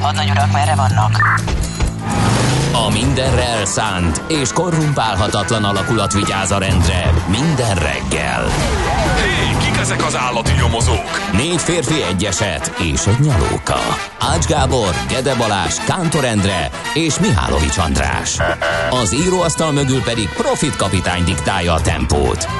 Hadnagy urak, merre vannak? A mindenre elszánt és korrumpálhatatlan alakulat vigyáz a rendre minden reggel. Hé, kik ezek az állati nyomozók? Négy férfi egyeset és egy nyalóka. Ács Gábor, Gede Balázs, Kántor Endre és Mihálovics András. Az íróasztal mögül pedig Profit kapitány diktálja a tempót.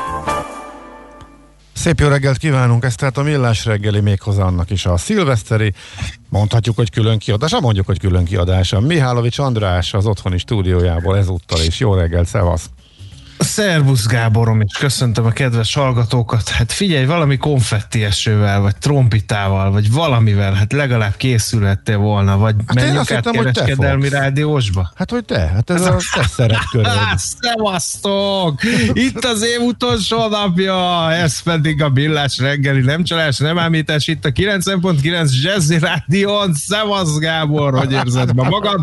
Szép jó reggelt kívánunk, ez tehát a millás reggeli méghozzá annak is a szilveszteri, mondhatjuk, hogy külön kiadása, mondjuk, hogy külön kiadása. Mihálovics András az otthoni stúdiójából ezúttal is. Jó reggelt, szevasz! Szervusz Gáborom, és köszöntöm a kedves hallgatókat. Hát figyelj, valami konfetti esővel, vagy trompitával, vagy valamivel, hát legalább készülhettél volna, vagy Hát menjünk át hittem, kereskedelmi rádiósba. Hát, hogy te, hát ez a te szerepköröd. Á, szevasztok! Itt az év utolsó napja, ez pedig a Billás reggeli, nem csalás, nem ámítás, itt a 90.9 Jazzy Rádión. Szevasz Gábor, hogy érzed ma magad?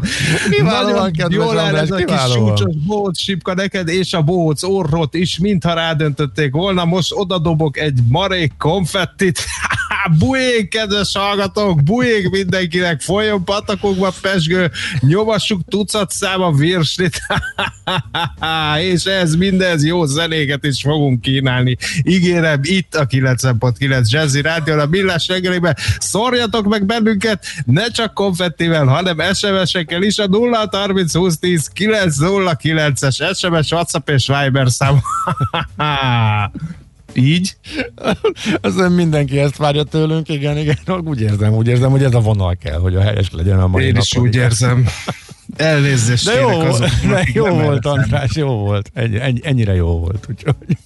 Kiválóan, Nagyon jól áll ez a kis súcsos sipka neked, és a bóc orrot is, mintha rádöntötték volna. Most oda dobok egy marék konfettit. Bujék, kedves hallgatók, bujék mindenkinek, folyjon patakokba pesgő, nyomassuk tucat száma virslit, és ez mindez jó zenéket is fogunk kínálni. Ígérem, itt a 90.9 Jazzy Rádió, a Millás reggelében. Szorjatok meg bennünket, ne csak konfettivel, hanem SMS-ekkel is a 0 30 20 10 909-es SMS, WhatsApp és Viber szám. Így? Nem mindenki ezt várja tőlünk, igen, igen. Úgy érzem, úgy érzem, hogy ez a vonal kell, hogy a helyes legyen a mai Én is napon. úgy érzem. Elnézést De jó, azoknak, de jó volt, erre András, jó volt. Ennyi, ennyi, ennyire jó volt. Úgyhogy.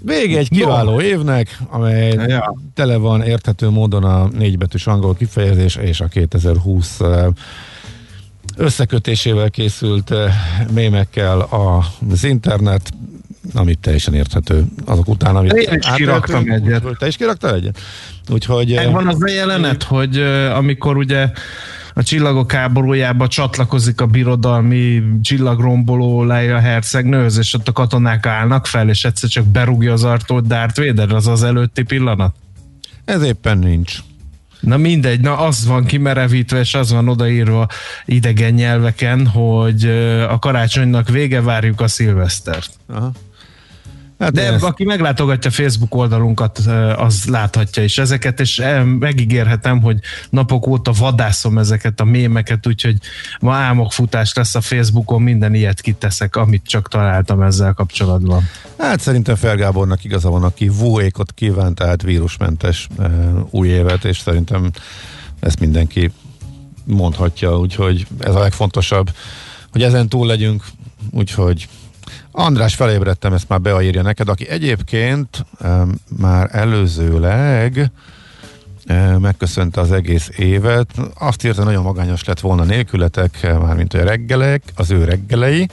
Vége egy kiváló évnek, amely Ja. tele van érthető módon a négybetűs angol kifejezés és a 2020 eh, összekötésével készült eh, mémekkel az internet, amit teljesen érthető azok után, amit Én is kiraktam egyet. Te is kiraktal egyet? Úgyhogy eh, Megvan az a jelenet, hogy ö, amikor ugye a csillagok háborújába csatlakozik a birodalmi csillagromboló Leia hercegnőhöz, és ott a katonák állnak fel, és egyszer csak berúgja az artót Darth Vader, az az előtti pillanat. ez éppen nincs. Na mindegy, na az van kimerevítve, és az van odaírva idegen nyelveken, hogy ö, a karácsonynak vége, várjuk a szilvesztert. Aha. Hát De ezt- aki meglátogatja Facebook oldalunkat, az láthatja is ezeket, és megígérhetem, hogy napok óta vadászom ezeket a mémeket, úgyhogy ma álmokfutás lesz a Facebookon, minden ilyet kiteszek, amit csak találtam ezzel kapcsolatban. Hát szerintem Fergábornak igaza van, aki vuékot kívánt, tehát vírusmentes e, új évet, és szerintem ezt mindenki mondhatja, úgyhogy ez a legfontosabb, hogy ezen túl legyünk, úgyhogy András felébredtem, ezt már beírja neked, aki egyébként e, már előzőleg e, megköszönte az egész évet. Azt írta, nagyon magányos lett volna nélkületek, mármint a reggelek, az ő reggelei.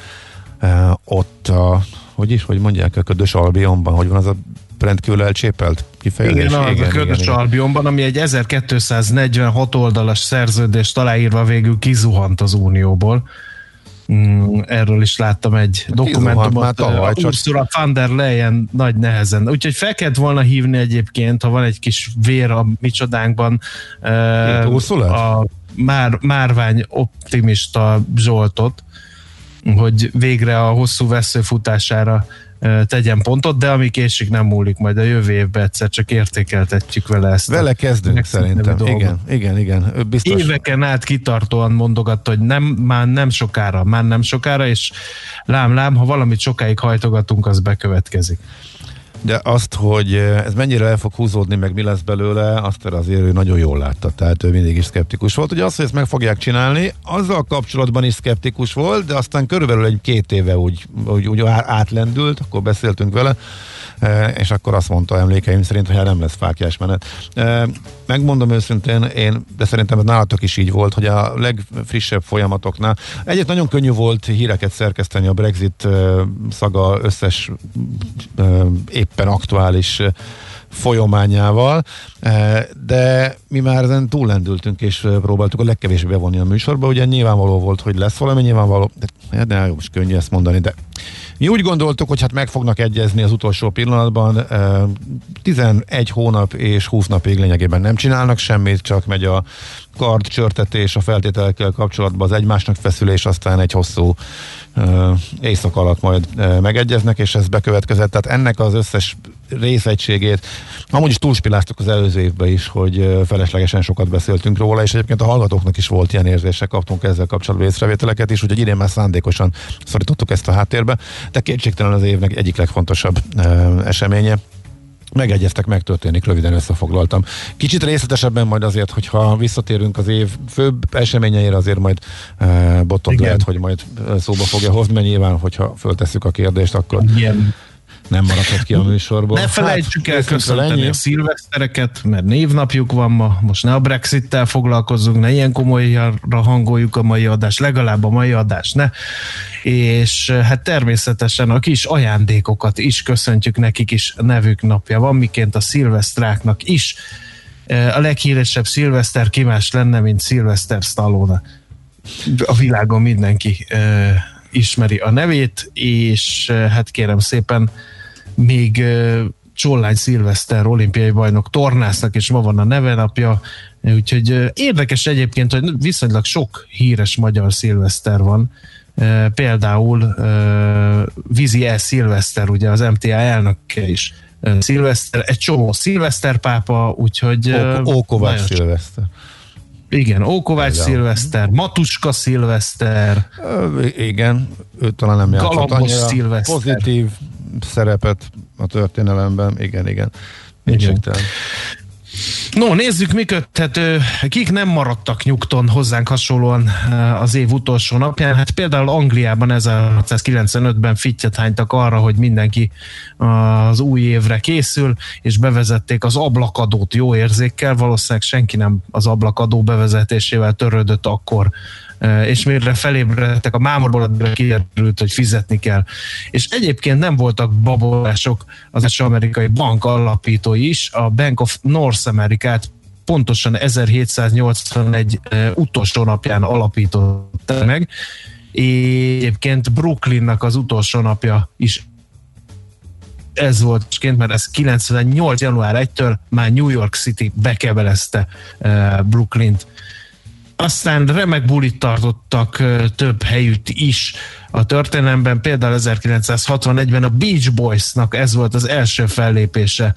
Ott a, hogy is, hogy mondják, a Ködös Albionban, hogy van az a rendkívül elcsépelt kifejezés? Igen, az a Ködös Albionban, ami egy 1246 oldalas szerződést aláírva végül kizuhant az Unióból. Mm, erről is láttam egy dokumentumot. már tavaly, csak- Ursula von der Leyen nagy nehezen. Úgyhogy fel kellett volna hívni egyébként, ha van egy kis vér a micsodánkban. eh, Két Ursulát? A már, márvány optimista Zsoltot, hogy végre a hosszú veszőfutására eh, tegyen pontot, de ami késik nem múlik, majd a jövő évben egyszer csak értékeltetjük vele ezt. Vele kezdünk szerintem. dolgot. Igen, igen, igen. Biztos. Éveken át kitartóan mondogatta, hogy nem, már nem sokára, már nem sokára, és lám, lám, ha valamit sokáig hajtogatunk, az bekövetkezik. De azt, hogy ez mennyire el fog húzódni, meg mi lesz belőle, azt azért ő nagyon jól látta, tehát ő mindig is szkeptikus volt. Ugye azt, hogy ezt meg fogják csinálni, azzal kapcsolatban is szkeptikus volt, de aztán körülbelül egy két éve úgy, úgy, úgy átlendült, akkor beszéltünk vele, és akkor azt mondta emlékeim szerint, hogy hát nem lesz fákjás menet. E, Megmondom őszintén, én, de szerintem ez nálatok is így volt, hogy a legfrissebb folyamatoknál egyet nagyon könnyű volt híreket szerkeszteni a Brexit e, szaga összes éppen aktuális folyamányával, e, de mi már ezen túllendültünk, és e, próbáltuk a legkevésbé bevonni a műsorba. Ugye nyilvánvaló volt, hogy lesz valami nyilvánvaló, de, de most könnyű ezt mondani, de mi úgy gondoltuk, hogy hát meg fognak egyezni az utolsó pillanatban. e, 11 hónap és 20 napig lényegében nem csinálnak semmit, csak megy a kard csörtetés a feltételekkel kapcsolatban, az egymásnak feszülés, aztán egy hosszú uh, éjszak alatt majd uh, megegyeznek, és ez bekövetkezett. Tehát ennek az összes részegységét, amúgy is túlspiláztuk az előző évben is, hogy feleslegesen sokat beszéltünk róla, és egyébként a hallgatóknak is volt ilyen érzése, kaptunk ezzel kapcsolatban észrevételeket is, úgyhogy idén már szándékosan szorítottuk ezt a háttérbe, de kétségtelen az évnek egyik legfontosabb uh, eseménye megegyeztek, megtörténik, röviden összefoglaltam. Kicsit részletesebben majd azért, hogyha visszatérünk az év főbb eseményeire, azért majd e, botod Igen. lehet, hogy majd e, szóba fogja hozni, mert nyilván, hogyha föltesszük a kérdést, akkor Igen. Nem maradhat ki a műsorból. Ne felejtsük el köszönteni a szilvesztereket, mert névnapjuk van ma, most ne a Brexit-tel foglalkozzunk, ne ilyen komolyra hangoljuk a mai adást, legalább a mai adást, ne. És hát természetesen a kis ajándékokat is köszöntjük nekik is, nevük napja van, miként a szilvesztráknak is. Eh, A leghíresebb szilveszter ki más lenne, mint Szilveszter Stallone. A világon mindenki eh, ismeri a nevét, és eh, hát kérem szépen még Csollány Szilveszter olimpiai bajnok tornásznak, és ma van a nevenapja, úgyhogy érdekes egyébként, hogy viszonylag sok híres magyar szilveszter van, például Vizi E. Szilveszter, ugye az MTA elnöke is Szilveszter, egy csomó Szilveszter pápa, úgyhogy... Ó- Ókovács Szilveszter. Igen, Ókovács Például. Szilveszter, Matuska Szilveszter, Igen, ő talán nem játszott annyira Szilveszter. pozitív szerepet a történelemben. Igen, igen. Kétségtelen. No, nézzük, mi köthető. Kik nem maradtak nyugton hozzánk hasonlóan eh, az év utolsó napján? Hát például Angliában 1695-ben fittyet hánytak arra, hogy mindenki az új évre készül, és bevezették az ablakadót jó érzékkel. Valószínűleg senki nem az ablakadó bevezetésével törődött akkor Eh, és mire felébredtek a mámorból, addigra kiderült, hogy fizetni kell. És egyébként nem voltak babolások az amerikai bank alapítói is, a Bank of North America-t pontosan 1781 eh, utolsó napján alapította meg, egyébként Brooklynnak az utolsó napja is ez volt, ként, mert ez 98. január 1-től már New York City bekebelezte Brooklynt. Aztán remek bulit tartottak több helyütt is a történelemben, például 1961-ben a Beach Boysnak ez volt az első fellépése,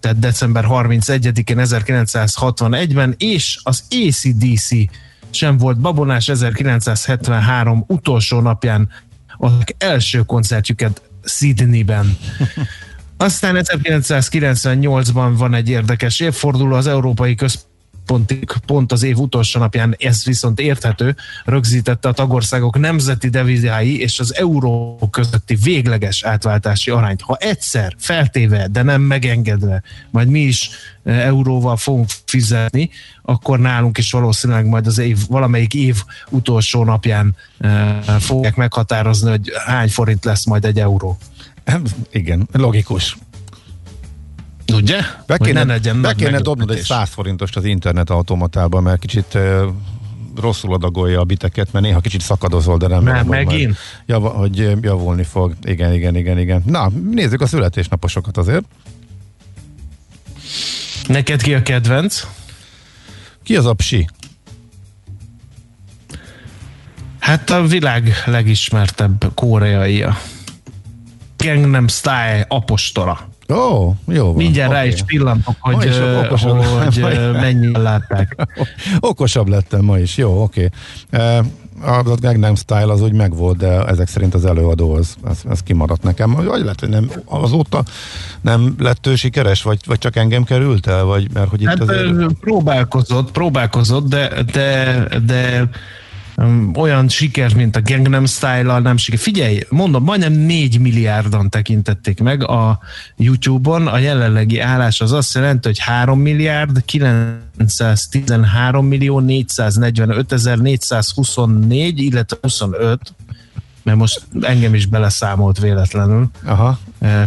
tehát december 31-én 1961-ben, és az ACDC sem volt babonás 1973 utolsó napján a első koncertjüket Sydneyben. Aztán 1998-ban van egy érdekes évforduló, az Európai Központi pontig, pont az év utolsó napján, ez viszont érthető, rögzítette a tagországok nemzeti devizái és az euró közötti végleges átváltási arányt. Ha egyszer feltéve, de nem megengedve, majd mi is e, euróval fogunk fizetni, akkor nálunk is valószínűleg majd az év, valamelyik év utolsó napján e, fogják meghatározni, hogy hány forint lesz majd egy euró. Igen, logikus. Ugye? Be Hogy kéne, ne legyen be kéne dobnod egy meglepetés. 100 forintost az internet automatába, mert kicsit uh, rosszul adagolja a biteket, mert néha kicsit szakadozol, de nem. Már hogy megint? Jav, hogy javulni fog. Igen, igen, igen, igen. Na, nézzük a születésnaposokat azért. Neked ki a kedvenc? Ki az a psi? Hát a világ legismertebb koreai. Gangnam Style apostola. Ó, oh, jó van. Mindjárt rá oké. is pillantok, Ma hogy, is ö, okosabb. hogy ö, mennyien látták. Okosabb lettem ma is, jó, oké. Okay. A Gangnam Style az úgy megvolt, de ezek szerint az előadó az, az, az kimaradt nekem. Vagy lehet, hogy nem, azóta nem lett ő sikeres, vagy, vagy csak engem került el, vagy mert hogy itt Hát azért... próbálkozott, próbálkozott, de, de, de olyan siker, mint a Gangnam Style-al nem siker. Figyelj, mondom, majdnem 4 milliárdan tekintették meg a YouTube-on. A jelenlegi állás az azt jelenti, hogy 3 milliárd 913 millió 445 ezer 424, illetve 25 mert most engem is beleszámolt véletlenül, Aha,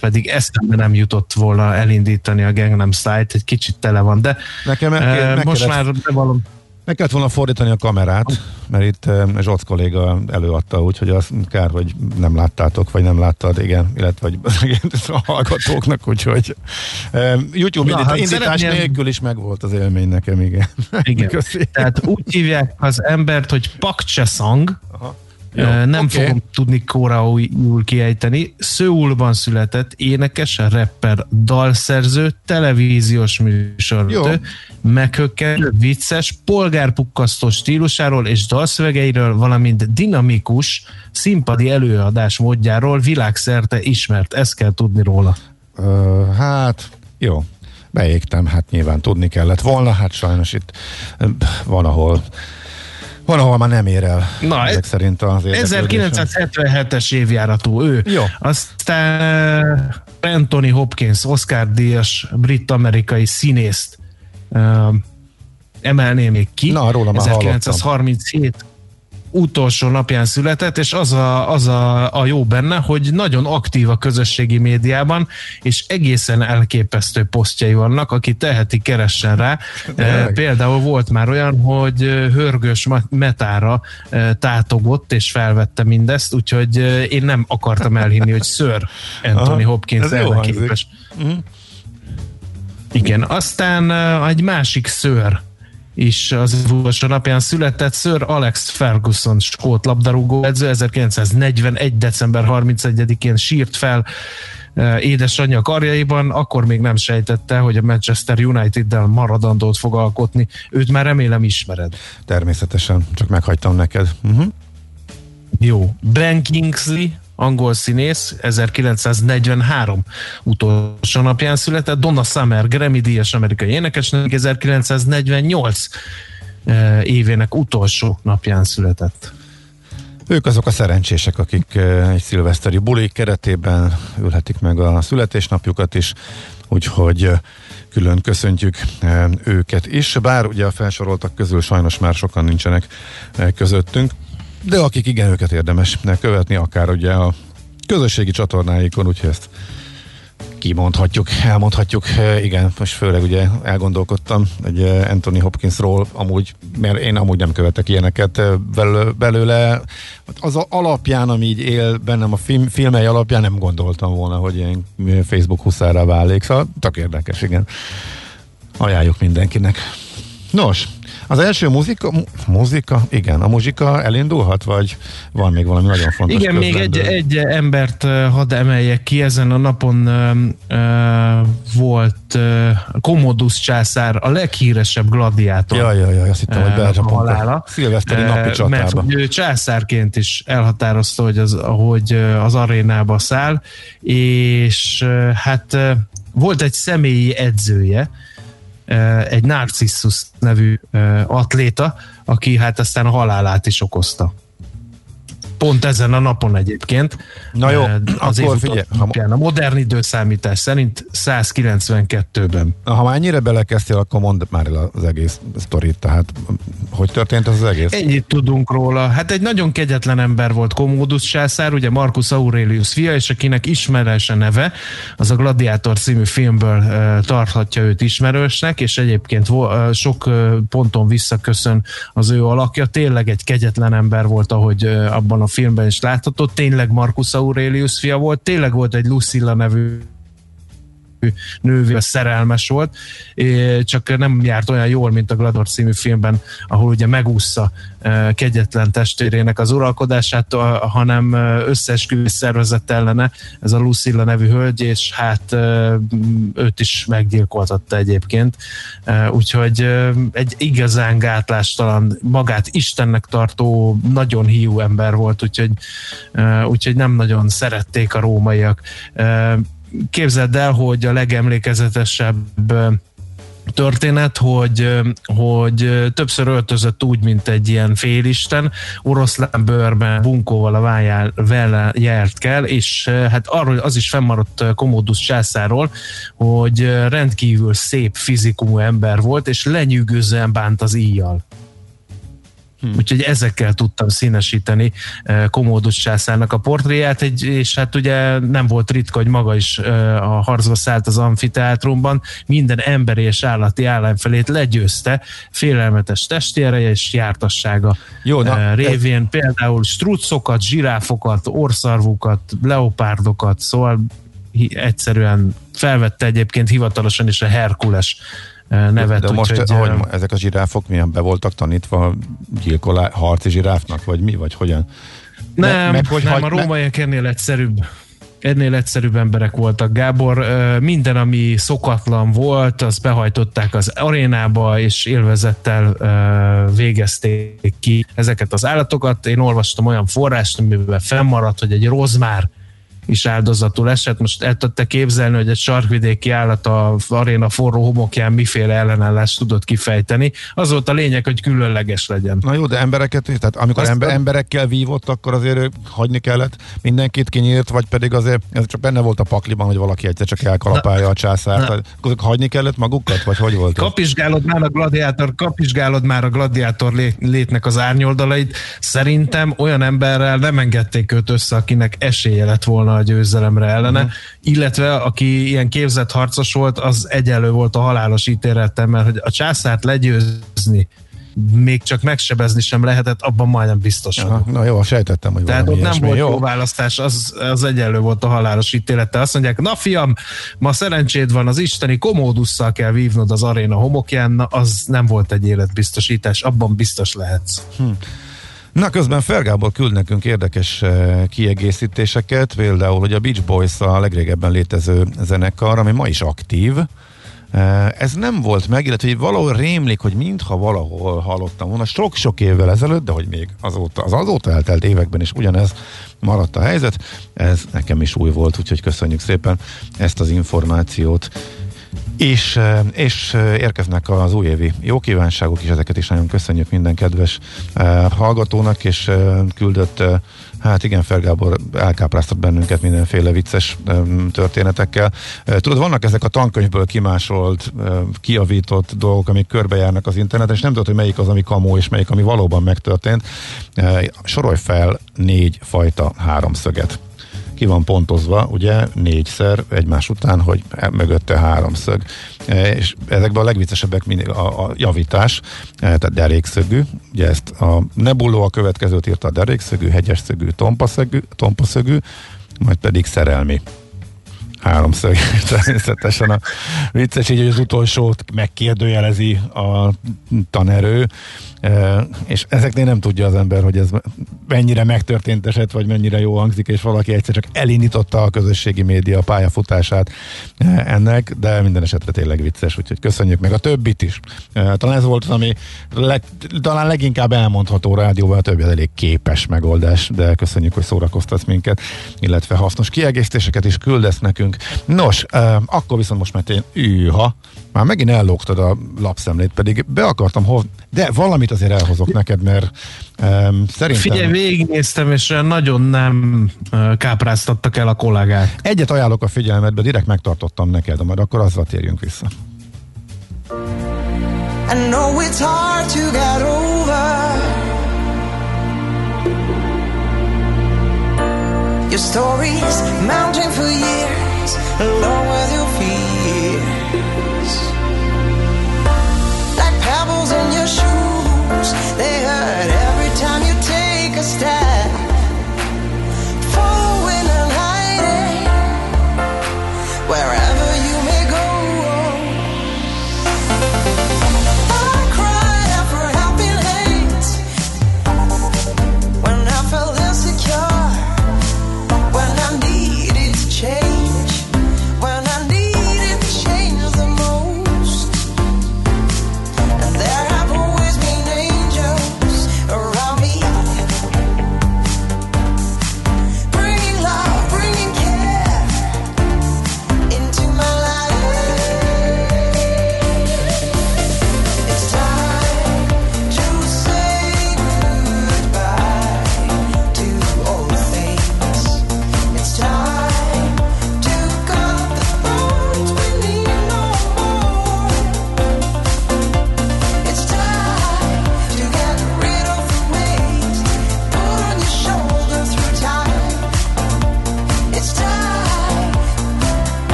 pedig eszembe nem jutott volna elindítani a Gangnam Style-t, egy kicsit tele van, de Nekem meg, most kellett, már bevallom, meg kellett volna fordítani a kamerát, mert itt eh, Zsoc kolléga előadta, úgyhogy az kár, hogy nem láttátok, vagy nem láttad, igen, illetve vagy a hallgatóknak, úgyhogy eh, YouTube Na, indít, hát indítás szeretném- nélkül is megvolt az élmény nekem, igen. Igen. Köszi. Tehát úgy hívják az embert, hogy Pak Chesang, Aha. Jó, nem oké. fogom tudni koreaiul kiejteni. Szőulban született énekes, rapper, dalszerző, televíziós Jó. műsorvezető, meghökkenő, vicces, polgárpukkasztó stílusáról és dalszövegeiről, valamint dinamikus színpadi előadás módjáról világszerte ismert. Ezt kell tudni róla. Ö, hát, jó. Beégtem, hát nyilván tudni kellett volna, hát sajnos itt ö, van, ahol van, ahol már nem ér el. Na, ezek ez- szerint az érdeklődésem. 1977-es évjáratú ő. Jó. Aztán uh, Anthony Hopkins, Oscar-díjas brit-amerikai színészt uh, emelném még ki. Na, róla már 1937 utolsó napján született, és az a, az a, a jó benne, hogy nagyon aktív a közösségi médiában, és egészen elképesztő posztjai vannak, aki teheti, keressen rá. E, Például volt már olyan, hogy ö, hörgős metára e, tátogott, és felvette mindezt, úgyhogy én nem akartam elhinni, hogy Sir Anthony Hopkins erre képes. Igen, aztán egy másik szőr is az utolsó napján született Sir Alex Ferguson, skót labdarúgó edző, 1941. december 31-én sírt fel eh, édesanyja karjaiban, akkor még nem sejtette, hogy a Manchester United-del maradandót fog alkotni. Őt már remélem ismered. Természetesen, csak meghagytam neked. Uh-huh. Jó. Ben Kingsley, angol színész, 1943 utolsó napján született, Donna Summer, Grammy-díjas amerikai énekesnő, 1948 eh, évének utolsó napján született. Ők azok a szerencsések, akik eh, egy szilveszteri buli keretében ülhetik meg a születésnapjukat is, úgyhogy eh, külön köszöntjük őket is, bár ugye a felsoroltak közül sajnos már sokan nincsenek közöttünk, de akik igen, őket érdemes követni, akár ugye a közösségi csatornáikon, úgyhogy ezt kimondhatjuk, elmondhatjuk, Eh, igen, most főleg ugye elgondolkodtam egy eh, Anthony Hopkinsról, amúgy, mert én amúgy nem követek ilyeneket belő- belőle, az a alapján, ami így él bennem a film, filmei alapján nem gondoltam volna, hogy ilyen Facebook huszára válik, szóval tök érdekes, igen. Ajánljuk mindenkinek. Nos, az első muzika, mu- muzika, igen, a muzsika elindulhat, vagy van még valami nagyon fontos Igen, még egy, közlendő? egy embert hadd emeljek ki, ezen a napon uh, volt uh, Commodus császár, a leghíresebb gladiátor. Jaj, jaj, jaj, azt hittem, hogy a halála. szilveszteri napi Mert csatába. hogy ő császárként is elhatározta, hogy az, hogy az arénába száll, és hát volt egy személyi edzője, egy Narcissus nevű atléta, aki hát aztán a halálát is okozta. Pont ezen a napon egyébként. Na jó, Eh, akkor év figyelj, A modern időszámítás szerint 192-ben. Ha már ennyire belekezdtél, akkor mondd már el az egész sztorit, tehát hogy történt ez az egész? Ennyit tudunk róla. Hát egy nagyon kegyetlen ember volt Commodus császár, ugye Marcus Aurelius fia, és akinek ismeres a neve, az a Gladiátor című filmből uh, tarthatja őt ismerősnek, és egyébként uh, sok ponton visszaköszön az ő alakja. Tényleg egy kegyetlen ember volt, ahogy abban a filmben is látható. Tényleg Marcus Aurelius fia volt, tényleg volt egy Lucilla nevű nővel szerelmes volt, csak nem járt olyan jól, mint a Glador című filmben, ahol ugye megúszza eh, kegyetlen testvérének az uralkodását, hanem eh, összeesküvés szervezett ellene ez a Lucilla nevű hölgy, és hát eh, őt is meggyilkoltatta egyébként. Úgyhogy egy igazán gátlástalan, magát Istennek tartó, nagyon hiú ember volt, úgyhogy, úgyhogy nem nagyon szerették a rómaiak. Képzeld el, hogy a legemlékezetesebb történet, hogy, hogy többször öltözött úgy, mint egy ilyen félisten, oroszlán bőrben, bunkóval a váján vele járt kell, és hát arról az is fennmaradt ö, Commodus császáról, hogy rendkívül szép fizikumú ember volt, és lenyűgözően bánt az íjjal. Hmm. Úgyhogy ezekkel tudtam színesíteni eh, Commodus császárnak a portréját, egy, és hát ugye nem volt ritka, hogy maga is eh, a harcba szállt az amfiteátrumban, minden emberi és állati ellenfelét legyőzte, félelmetes testi ereje és jártassága Jó, na, eh, révén, például strucokat, zsiráfokat, orszarvukat, leopárdokat, szóval egyszerűen felvette egyébként hivatalosan is a Herkules nevet. De most, úgyhogy, ahogy eh, ma- ezek a zsiráfok milyen be voltak tanítva gyilkolá, harci zsiráfnak, vagy mi, vagy hogyan? Nem, meg meg, hogy nem hagy- a rómaiak ennél egyszerűbb. Ennél egyszerűbb emberek voltak, Gábor. Minden, ami szokatlan volt, az behajtották az arénába, és élvezettel végezték ki ezeket az állatokat. Én olvastam olyan forrást, amiben fennmaradt, hogy egy rozmár is áldozatul esett. Most el tudta képzelni, hogy egy sarkvidéki állat a aréna forró homokján miféle ellenállást tudott kifejteni. Az volt a lényeg, hogy különleges legyen. Na jó, de embereket, tehát amikor Azt- ember, emberekkel vívott, akkor azért hagyni kellett, mindenkit kinyírt, vagy pedig azért, ez csak benne volt a pakliban, hogy valaki egyszer csak elkalapálja a császárt, Na. akkor hagyni kellett magukat, vagy hogy volt? Kapizsgálod már a gladiátor, kapizsgálod már a gladiátor lé- létnek az árnyoldalait. Szerintem olyan emberrel nem engedték őt össze, akinek esélye lett volna a győzelemre ellene, uh-huh. illetve aki ilyen képzett harcos volt, az egyenlő volt a halálos ítélettel, mert hogy a császárt legyőzni, még csak megsebezni sem lehetett, abban majdnem biztos Aha, na jó, sejtettem, hogy Tehát ott nem volt jó. jó választás, az, az egyenlő volt a halálos ítélettel. Azt mondják, na fiam, ma szerencséd van, az isteni komódusszal kell vívnod az aréna homokján, na az nem volt egy életbiztosítás, abban biztos lehetsz. Na közben Fergából küld nekünk érdekes eh, kiegészítéseket, például, hogy a Beach Boys a legrégebben létező zenekar, ami ma is aktív. Eh, Ez nem volt meg, illetve hogy valahol rémlik, hogy mintha valahol hallottam volna sok-sok évvel ezelőtt, de hogy még azóta, az azóta eltelt években is ugyanez maradt a helyzet. Ez nekem is új volt, úgyhogy köszönjük szépen ezt az információt. És, és érkeznek az újévi jó kívánságok is, ezeket is nagyon köszönjük minden kedves hallgatónak, és küldött, hát igen, Fergábor elkápráztat bennünket mindenféle vicces történetekkel. Tudod, vannak ezek a tankönyvből kimásolt, kiavított dolgok, amik körbejárnak az interneten, és nem tudod, hogy melyik az, ami kamó, és melyik, ami valóban megtörtént. Sorolj fel négy fajta háromszöget ki van pontozva, ugye négyszer egymás után, hogy e- mögötte háromszög. E, És ezekben a legviccesebbek mindig a, a javítás, e, tehát derékszögű, ugye ezt a Nebuló a következőt írta a derékszögű, hegyesszögű, tompaszögű, tompaszögű, majd pedig szerelmi háromszög. Természetesen a vicces így, hogy az utolsót megkérdőjelezi a tanerő, és ezeknél nem tudja az ember, hogy ez mennyire megtörtént eset, vagy mennyire jó hangzik, és valaki egyszer csak elindította a közösségi média pályafutását ennek, de minden esetre tényleg vicces, úgyhogy köszönjük meg a többit is. Talán ez volt az, ami leg, talán leginkább elmondható rádióval, a többi az elég képes megoldás, de köszönjük, hogy szórakoztatsz minket, illetve hasznos kiegészítéseket is küldesz nekünk. Nos, akkor viszont most már én, űha, már megint ellógtad a lapszemlét, pedig be akartam de valamit azért elhozok neked, mert um, szerintem... Figyelj, végignéztem, és nagyon nem ö, kápráztattak el a kollégák. Egyet ajánlok a figyelmetbe, direkt megtartottam neked, de majd akkor azzal térjünk vissza. I know it's hard to get over your stories mounting for years along with your fears they hurt. Every time you take a step following and hiding wherever you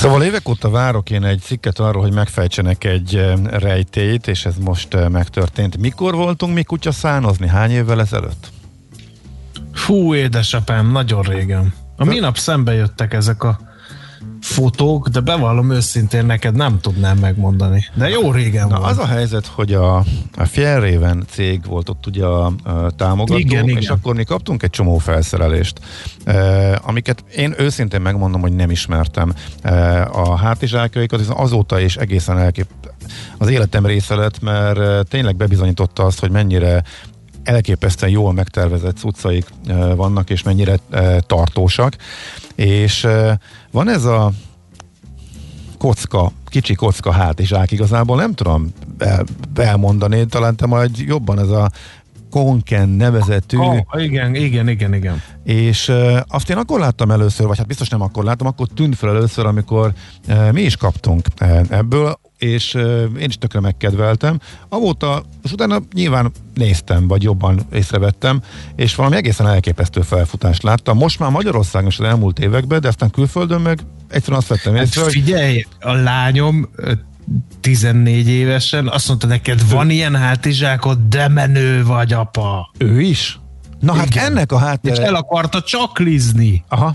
Szóval évek óta várok én egy cikket arról, hogy megfejtsenek egy eh, rejtélyt, és ez most eh, megtörtént. Mikor voltunk mi kutya szánozni? Hány évvel ezelőtt? Fú, édesapám, nagyon régen. A minap szembe jöttek ezek a fotók, de bevallom őszintén neked nem tudnám megmondani. De jó régen Na, volt. az a helyzet, hogy a, a Fjellraven cég volt ott ugye a, a támogató, Igen, és igen. akkor mi kaptunk egy csomó felszerelést, eh, amiket én őszintén megmondom, hogy nem ismertem. Eh, a hátizsákjaikat viszont azóta is egészen elkép az életem része lett, mert eh, tényleg bebizonyította azt, hogy mennyire elképesztően jól megtervezett cuccaik vannak, és mennyire tartósak. És van ez a kocka, kicsi kocka hátizsák igazából nem tudom el, elmondani, talán te majd jobban ez a Konken nevezetű Oh, igen, igen, igen, igen. és uh, azt én akkor láttam először, vagy hát biztos nem akkor láttam, akkor tűnt fel először, amikor uh, mi is kaptunk uh, ebből, és én is tökre megkedveltem. Avóta, és utána nyilván néztem, vagy jobban észrevettem, és valami egészen elképesztő felfutást láttam. Most már Magyarországon is az elmúlt években, de aztán külföldön meg egyszerűen azt vettem Hát észre, hogy figyelj, a lányom ö, 14 évesen azt mondta neked, van ilyen hátizsákod, de menő vagy, apa. ő is. Na hát Igen. ennek a És háttere... el akarta csaklizni. Aha.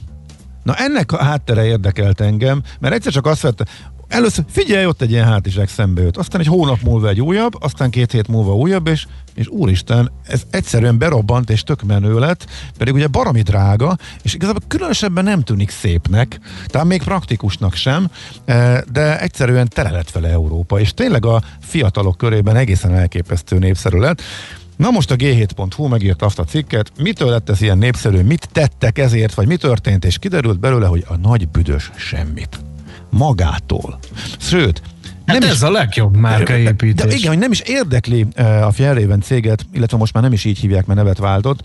Na ennek a háttere érdekelt engem, mert egyszer csak azt vette, először figyelj, ott egy ilyen hátizsák szembe jött, aztán egy hónap múlva egy újabb, aztán két hét múlva újabb, és, és úristen, ez egyszerűen berobbant és tök menő lett, pedig ugye baromi drága, és igazából különösebben nem tűnik szépnek, tehát még praktikusnak sem, eh, de egyszerűen tele lett vele Európa, és tényleg a fiatalok körében egészen elképesztő népszerű lett. Na most a g7.hu megírt azt a cikket, mitől lett ez ilyen népszerű, mit tettek ezért, vagy mi történt, és kiderült belőle, hogy a nagy büdös semmit. Magától. Sőt, Hát nem ez is, a legjobb márkaépítés. de igen, hogy nem is érdekli a Fjellraven céget, illetve most már nem is így hívják, mert nevet váltott,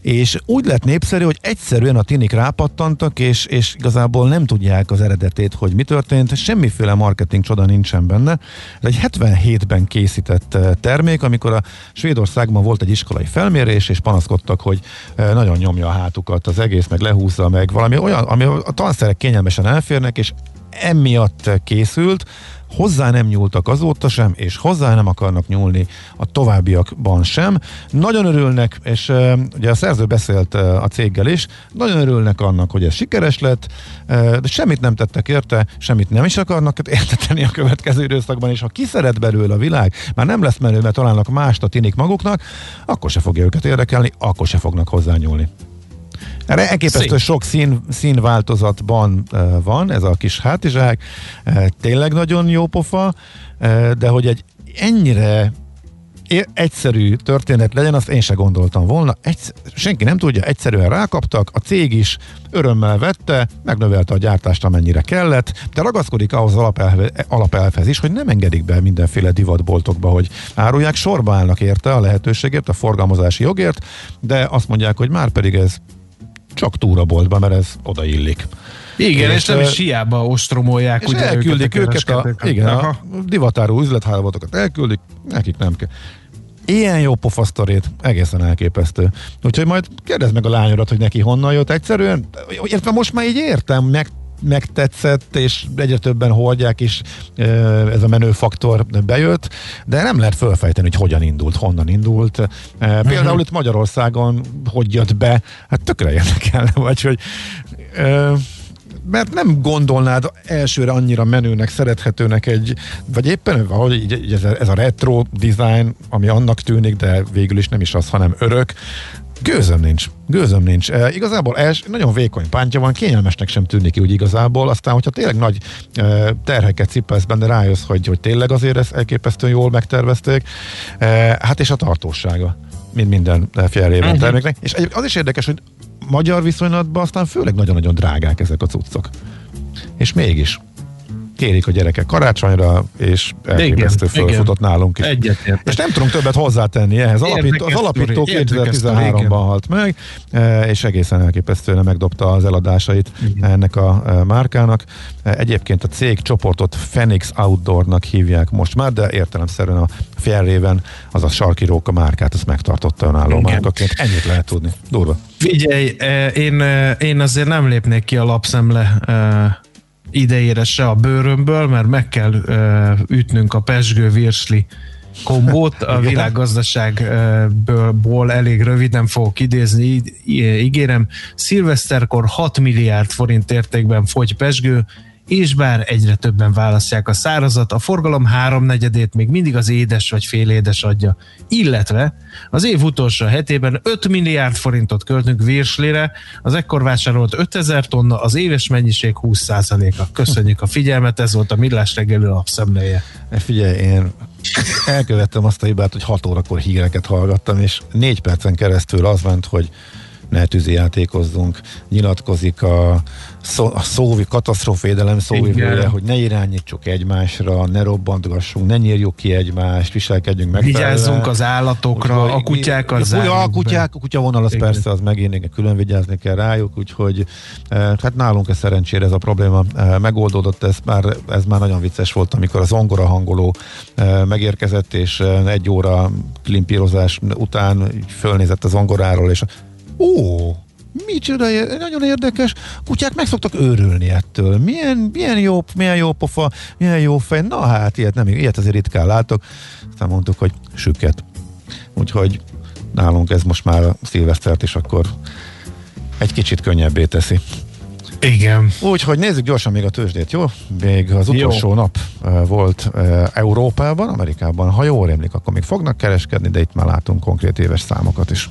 és úgy lett népszerű, hogy egyszerűen a tinik rápattantak, és, és igazából nem tudják az eredetét, hogy mi történt, semmiféle marketing csoda nincsen benne. Ez egy 77-ben készített eh, termék, amikor a Svédországban volt egy iskolai felmérés, és panaszkodtak, hogy eh, nagyon nyomja a hátukat az egész, meg lehúzza, meg valami olyan, ami a tanszerek kényelmesen elférnek, és emiatt készült, hozzá nem nyúltak azóta sem, és hozzá nem akarnak nyúlni a továbbiakban sem. Nagyon örülnek, és uh, ugye a szerző beszélt a céggel is, nagyon örülnek annak, hogy ez sikeres lett, de semmit nem tettek érte, semmit nem is akarnak érteteni a következő időszakban, és ha kiszeret belőle a világ, már nem lesz menő, mert találnak mást a tinik maguknak, akkor se fogja őket érdekelni, akkor se fognak hozzá nyúlni. Erre elképesztő Szép. sok szín, színváltozatban van ez a kis hátizsák, tényleg nagyon jó pofa, de hogy egy ennyire egyszerű történet legyen, azt én se gondoltam volna. Egy, senki nem tudja, egyszerűen rákaptak, a cég is örömmel vette, megnövelte a gyártást, amennyire kellett, de ragaszkodik ahhoz alapelve, alapelvhez is, hogy nem engedik be mindenféle divatboltokba, hogy árulják, sorba állnak érte a lehetőségért, a forgalmazási jogért, de azt mondják, hogy már pedig ez csak túraboltba, mert ez odaillik. Igen, és, És, nem is hiába ostromolják És ugye elküldik őket, a, kereskedőket. igen, a Aha. divatáró üzlethálózatokat elküldik, nekik nem kell. Ilyen jó pofasztorét, egészen elképesztő. Úgyhogy majd kérdezd meg a lányodat, hogy neki honnan jött egyszerűen. Értve most már így értem, meg megtetszett, és egyre többen hordják, ö, ez a menő faktor bejött, de nem lehet fölfejteni, hogy hogyan indult, honnan indult. Például itt Magyarországon hogy jött be, hát tökre érdekelne, vagy hogy mert nem gondolnád elsőre annyira menőnek, szerethetőnek egy, vagy éppen így, így ez, a, ez a retro design, ami annak tűnik, de végül is nem is az, hanem örök. Gőzöm nincs, gőzöm nincs. E, igazából els, nagyon vékony pántja van, kényelmesnek sem tűnik ki úgy igazából, aztán, hogyha tényleg nagy e, terheket cipelsz benne, rájössz, hogy, hogy tényleg azért ezt elképesztően jól megtervezték. E, hát és a tartósága, mint minden fjellében Mhm. terméknek. És az is érdekes, hogy magyar viszonylatban aztán főleg nagyon-nagyon drágák ezek a cuccok. És mégis kérik a gyerekek karácsonyra, és elképesztő Igen, fölfutott nálunk is. Egyetértek. És nem tudunk többet hozzátenni ehhez. Alapító, az alapító sztori, érdekes sztori, 2013-ban igen. halt meg, eh, és egészen elképesztően megdobta az eladásait ennek a eh, márkának. Eh, Egyébként a cég csoportot Phoenix Outdoornak hívják most már, de értelemszerűen a Fjellraven, azaz Sarki Róka márkát, ezt megtartotta önálló Igen. márkaként. Ennyit lehet tudni. Durva. Figyelj, én, én azért nem lépnék ki a lapszemle idejére se a bőrömből, mert meg kell eh, ütnünk a pesgő virsli kombót. A világgazdaságból elég röviden fogok idézni, ígérem. Szilveszterkor 6 milliárd forint értékben fogy pesgő, és bár egyre többen választják a szárazat, a forgalom háromnegyedét még mindig az édes vagy félédes adja. Illetve az év utolsó hetében 5 milliárd forintot költünk virslére, az ekkor vásárolt 5000 tonna, az éves mennyiség 20%-a. Köszönjük a figyelmet, ez volt a Millás reggeli lapszemléje. Eh, Figyelj, én elkövettem azt a hibát, hogy 6 órakor híreket hallgattam, és 4 percen keresztül az ment, hogy ne tűzijátékozzunk, nyilatkozik a, szó, a szóvi, katasztrófédelem szóvivője, hogy ne irányítsuk egymásra, ne robbantgassunk, ne nyírjuk ki egymást, viselkedjünk megfelelően. Vigyázzunk az állatokra, Úgyhogy a kutyákat zárjuk a kutyák, a kutyavonal az Igen. persze, az megint külön vigyázni kell rájuk, úgyhogy eh, hát nálunk ez szerencsére ez a probléma eh, megoldódott, ez már, ez már nagyon vicces volt, amikor az ongora hangoló eh, megérkezett, és egy óra klimpírozás után fölnézett az ongoráról, és ó, micsoda, nagyon érdekes, kutyák meg szoktak őrülni ettől. Milyen, milyen jó, milyen jó pofa, milyen jó fej. Na hát, ilyet, nem, ilyet azért ritkán látok. Aztán mondtuk, hogy süket. Úgyhogy nálunk ez most már a szilvesztert is akkor egy kicsit könnyebbé teszi. Igen. Úgyhogy nézzük gyorsan még a tőzsdét, jó? Még az utolsó Jó. nap uh, volt uh, Európában, Amerikában. Ha jól rémlik, akkor még fognak kereskedni, de itt már látunk konkrét éves számokat is.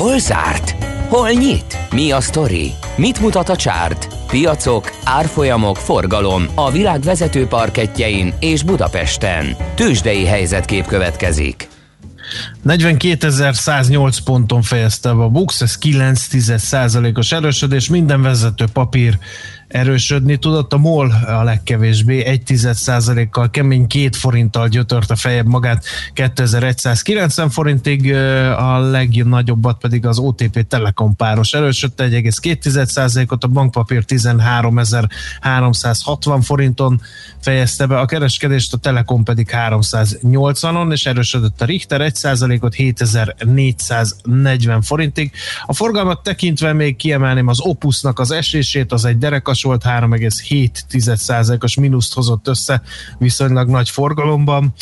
Hol zárt? Hol nyit? Mi a sztori? Mit mutat a csárt? Piacok, árfolyamok, forgalom a világ vezető parketjein és Budapesten. Tősdei helyzetkép következik. 42.108 ponton fejezte a Bux, ez 9 os erősödés, minden vezető papír erősödni tudott, a MOL a legkevésbé, 1 kal kemény 2 forinttal gyötörte fejebb magát 2190 forintig, a legnagyobbat pedig az OTP Telekom páros erősödte 1,2%-ot, a bankpapír 13.360 forinton fejezte be a kereskedést, a Telekom pedig 380-on, és erősödött a Richter 1%-ot 7440 forintig. A forgalmat tekintve még kiemelném az Opusnak az esését, az egy derekas volt, 3,7%-os mínuszt hozott össze viszonylag nagy forgalomban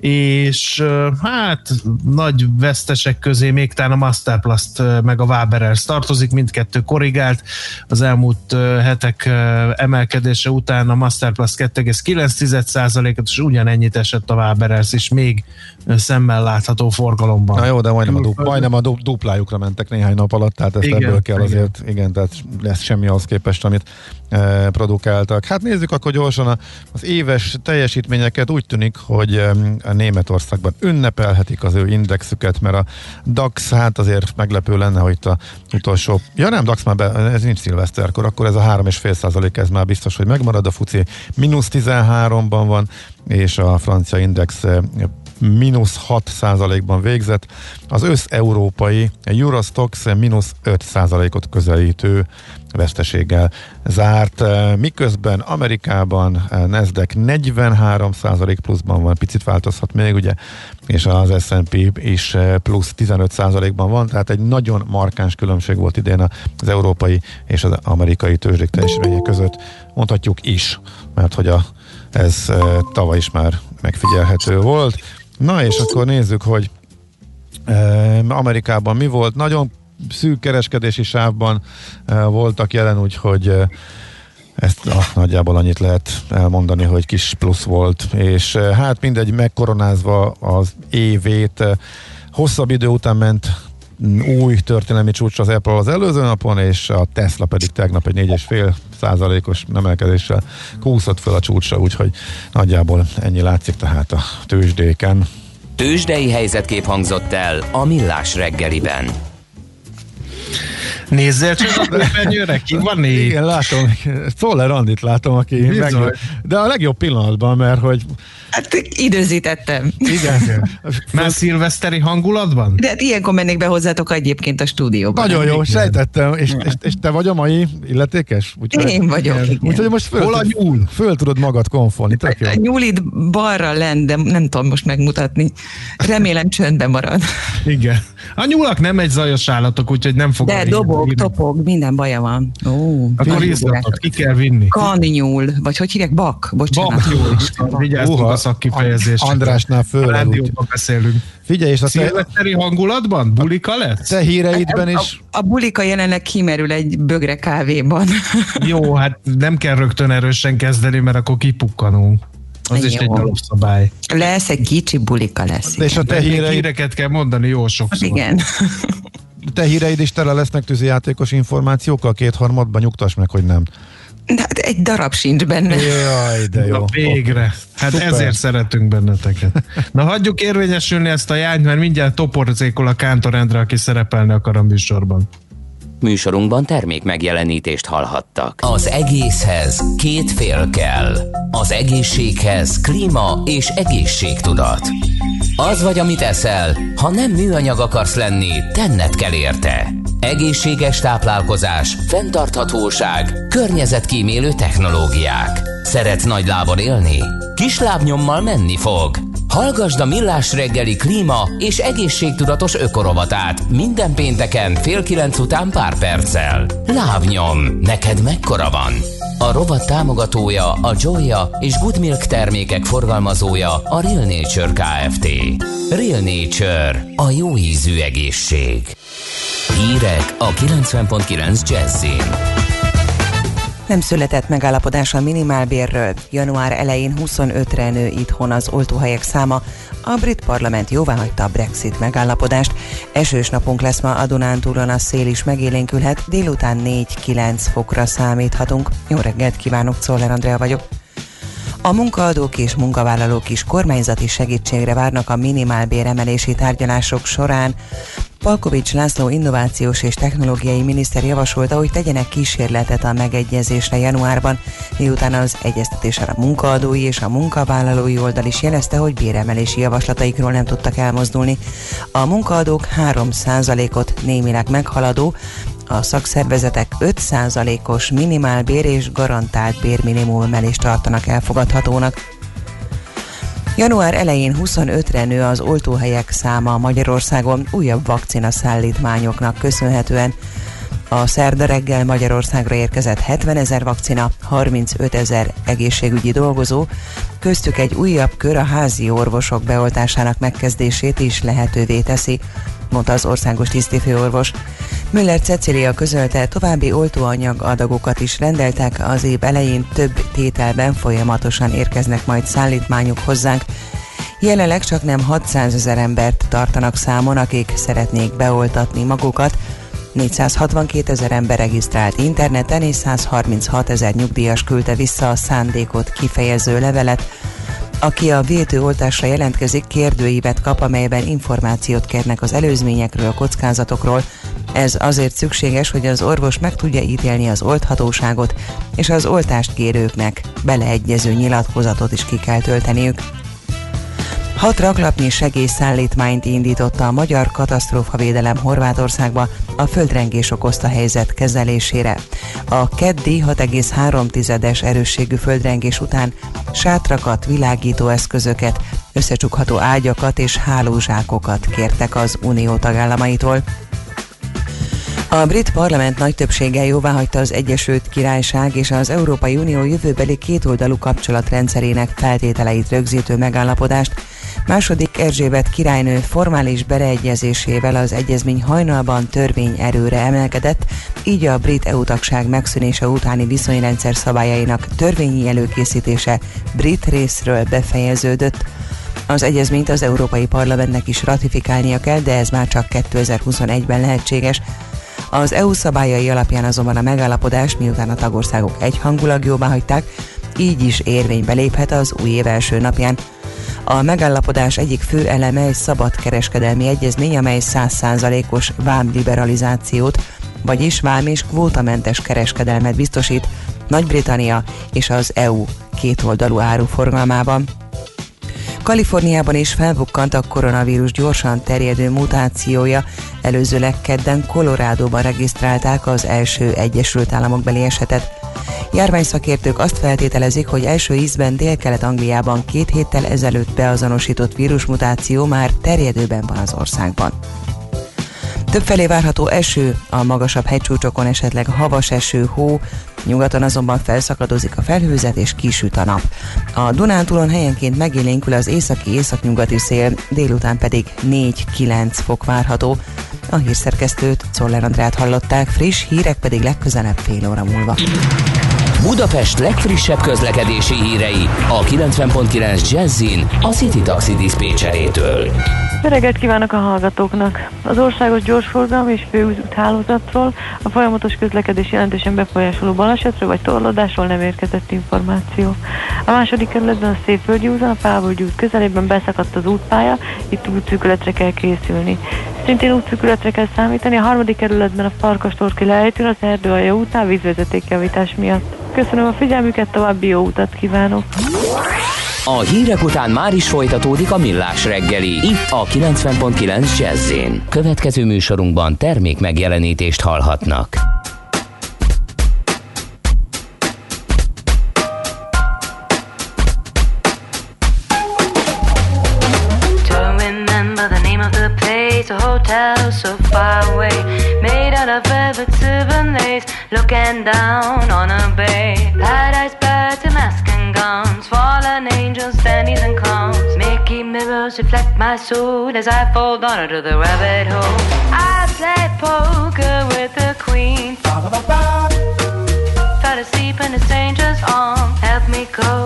és hát nagy vesztesek közé még talán a Masterplast meg a Waberers tartozik, mindkettő korrigált. Az elmúlt hetek emelkedése után a Masterplast 2,9%-et, és ugyanennyit esett a Waberers is még szemmel látható forgalomban. Na jó, de majdnem a, du- majdnem a du- duplájukra mentek néhány nap alatt, tehát ezt Igen, ebből kell igen. azért, igen, tehát lesz semmi ahhoz képest, amit e, produkáltak. Hát nézzük akkor gyorsan a, az éves teljesítményeket. Úgy tűnik, hogy em, a Németországban ünnepelhetik az ő indexüket, mert a DAX, hát azért meglepő lenne, hogy itt a utolsó, ja nem, DAX már be, ez nincs szilveszterkor, akkor ez a 3,5 százalék, ez már biztos, hogy megmarad, a FUCI mínusz 13-ban van, és a francia index e, mínusz 6 százalékban végzett, az össz-európai Eurostox mínusz 5 százalékot közelítő veszteséggel zárt, miközben Amerikában Nasdaq 43 százalék pluszban van, picit változhat még, ugye, és az S&P is plusz 15 százalékban van, tehát egy nagyon markáns különbség volt idén az európai és az amerikai tőzsdék teljesítmények között, mondhatjuk is, mert hogy a, ez eh, tavaly is már megfigyelhető volt. Na és akkor nézzük, hogy eh, Amerikában mi volt. Nagyon szűk kereskedési sávban eh, voltak jelen, úgyhogy eh, ezt ah, nagyjából annyit lehet elmondani, hogy kis plusz volt, és eh, hát mindegy, megkoronázva az évét, eh, hosszabb idő után ment új történelmi csúcsra az Apple az előző napon, és a Tesla pedig tegnap egy 4,5 százalékos emelkedéssel kúszott fel a csúcsra, úgyhogy nagyjából ennyi látszik tehát a tőzsdéken. Tősdei helyzetkép hangzott el a Millás reggeliben. Nézzél csak a képernyőre, ki van itt? Igen, látom, Szoller Andit látom, aki meg, de a legjobb pillanatban, mert hogy Hát időzítettem. igen, Már szilveszteri hangulatban? De hát ilyenkor mennék be hozzátok egyébként a stúdióba. nagyon jó, Igen. sejtettem, és, és, és te vagy a mai illetékes? Úgyhogy, Én vagyok, igen. Úgyhogy most föl, Hol a nyúl? föl tudod magad konfolni, tök jó. A nyúlid balra lent, de nem tudom most megmutatni. Remélem csöndben marad. Igen. A nyúlak nem egy zajos állatok, úgyhogy nem fog De dobog, topog, minden baja van. Ó, Akkor izgatott, ki kell vinni. Kannyúl, vagy hogy hívják? Bak, bocsánat. Bak. Vigyázzunk a szakkifejezésre. Andrásnál A. Úgy. rádióban beszélünk. Figyelj, és a te, Szilveszteri hangulatban? Bulika lesz? te híreidben A, is a bulika jelenleg kimerül egy bögre kávéban. Jó, hát nem kell rögtön erősen kezdeni, mert akkor kipukkanunk. Az is Jó. egy alapszabály. lesz egy kicsi bulika lesz. és a te híreid, híreket kell mondani jó Hát sokszor. igen. te híreid is tele lesznek tűzijátékos információkkal, kétharmadban nyugtass meg, hogy nem. De hát egy darab sincs benne. Jaj, de jó. Na végre. Hát Szuper. ezért szeretünk benneteket. Na hagyjuk érvényesülni ezt a jányt, mert mindjárt toporzékol a Kántor Endre, aki szerepelni akar a műsorban. Műsorunkban termék megjelenítést hallhattak. Az egészhez két fél kell. Az egészséghez klíma és egészségtudat. Az vagy, amit eszel, ha nem műanyag akarsz lenni, tenned kell érte. Egészséges táplálkozás, fenntarthatóság, környezetkímélő technológiák. Szeretsz nagy lábon élni? Kis lábnyommal menni fog. Hallgasd a Millás reggeli klíma és egészségtudatos ökorovatát minden pénteken fél kilenc után pár perccel. Lábnyom, neked mekkora van? A rovat támogatója a Joya és Good Milk termékek forgalmazója a Real Nature Kft. Real Nature, a jó ízű egészség. Hírek a 90.9 Jazzin. Nem született megállapodás a minimálbérről. Január elején 25-re nő itthon az oltóhelyek száma. A brit parlament jóváhagyta a Brexit megállapodást. Esős napunk lesz ma a Dunántúlon, a szél is megélénkülhet. Délután 4-9 fokra számíthatunk. Jó reggelt kívánok, Czoller Andrea vagyok. A munkaadók és munkavállalók is kormányzati segítségre várnak a minimálbér emelési tárgyalások során. Palkovics László innovációs és technológiai miniszter javasolta, hogy tegyenek kísérletet a megegyezésre januárban, miután az egyeztetésen a munkaadói és a munkavállalói oldal is jelezte, hogy béremelési javaslataikról nem tudtak elmozdulni. A munkaadók 3%-ot némileg meghaladó, a szakszervezetek 5%-os minimálbér és garantált bérminimum emelést tartanak elfogadhatónak. Január elején 25-re nő az oltóhelyek száma Magyarországon újabb vakcina szállítmányoknak köszönhetően. A szerda reggel Magyarországra érkezett 70 ezer vakcina, 35 ezer egészségügyi dolgozó, köztük egy újabb kör a házi orvosok beoltásának megkezdését is lehetővé teszi, mondta az országos tisztifőorvos. Müller Cecilia közölte, további oltóanyag adagokat is rendeltek, az év elején több tételben folyamatosan érkeznek majd szállítmányok hozzánk. Jelenleg csak nem 600 ezer embert tartanak számon, akik szeretnék beoltatni magukat, 462 ezer ember regisztrált interneten és 136 ezer nyugdíjas küldte vissza a szándékot kifejező levelet. Aki a védőoltásra jelentkezik, kérdőívet kap, amelyben információt kérnek az előzményekről, kockázatokról. Ez azért szükséges, hogy az orvos meg tudja ítélni az olthatóságot, és az oltást kérőknek beleegyező nyilatkozatot is ki kell tölteniük. Hat raklapnyi segélyszállítmányt indította a Magyar Katasztrófavédelem Horvátországba a földrengés okozta helyzet kezelésére. A keddi 6,3-es erősségű földrengés után sátrakat, világító eszközöket, összecsukható ágyakat és hálózsákokat kértek az unió tagállamaitól. A brit parlament nagy többséggel jóváhagyta az Egyesült Királyság és az Európai Unió jövőbeli kétoldalú kapcsolatrendszerének feltételeit rögzítő megállapodást. Második Erzsébet királynő formális beleegyezésével az egyezmény hajnalban törvény erőre emelkedett, így a brit EU tagság megszűnése utáni viszonyrendszer szabályainak törvényi előkészítése brit részről befejeződött. Az egyezményt az Európai Parlamentnek is ratifikálnia kell, de ez már csak 2021-ben lehetséges. Az EU szabályai alapján azonban a megállapodás, miután a tagországok egyhangulag jóvá hagyták, így is érvénybe léphet az új év első napján. A megállapodás egyik fő eleme egy szabad kereskedelmi egyezmény, amely 100%-os vámliberalizációt, vagyis vám és kvótamentes kereskedelmet biztosít Nagy-Britannia és az EU kétoldalú áruforgalmában. Kaliforniában is felbukkant a koronavírus gyorsan terjedő mutációja. Előzőleg kedden Colorado-ban regisztrálták az első Egyesült Államokbeli esetet. Járványszakértők azt feltételezik, hogy első ízben Dél-Kelet-Angliában két héttel ezelőtt beazonosított vírusmutáció már terjedőben van az országban. Többfelé várható eső, a magasabb hegycsúcsokon esetleg havas eső, hó, nyugaton azonban felszakadozik a felhőzet és kisüt a nap. A Dunántúlon helyenként megélénkül az északi északnyugati szél, délután pedig 4-9 fok várható. A hírszerkesztőt Czoller Andrát hallották, friss hírek pedig legközelebb fél óra múlva. Budapest legfrissebb közlekedési hírei a 90.9 Jazzin a City Taxi Dispécsejétől. Jó reggelt kívánok a hallgatóknak! Az országos gyorsforgalmi és főúthálózatról a folyamatos közlekedés jelentősen befolyásoló balesetről vagy torlódásról nem érkezett információ. A második kerületben a Szépvölgyi úton, a Pávölgyi út közelében beszakadt az útpálya, itt útszűkületre kell készülni. Szintén útszűkületre kell számítani, a harmadik kerületben a Farkas Torki lejtőn az Erdőalja után vízvezetékjavítás miatt. Köszönöm a figyelmüket, további jó utat kívánok! A hírek után már is folytatódik a millás reggeli. Itt a 90.9 jazz Következő műsorunkban termék megjelenítést hallhatnak. Hotel so far away, made out of velvet silver lace, looking down mirrors reflect my soul as I fall down into the rabbit hole. I play poker with the queen. Fell asleep in a stranger's arm, held me close,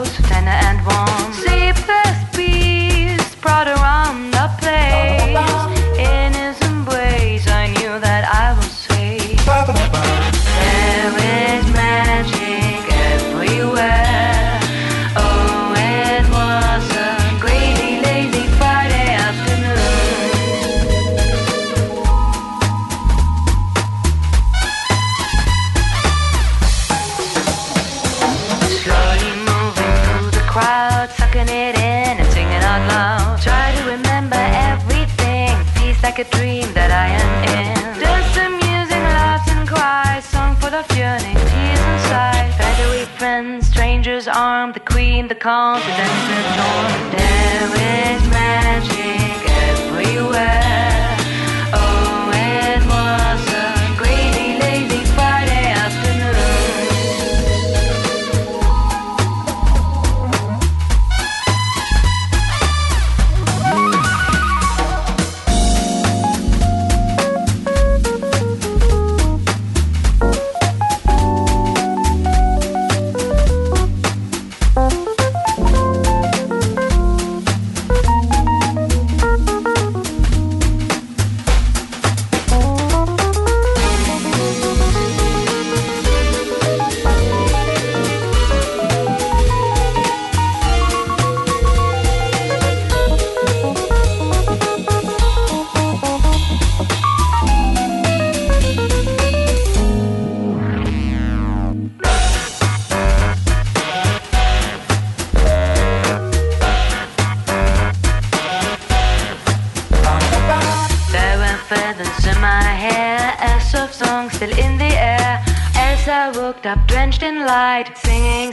the queen, the confidence,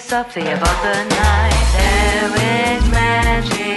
softly about the night. There is magic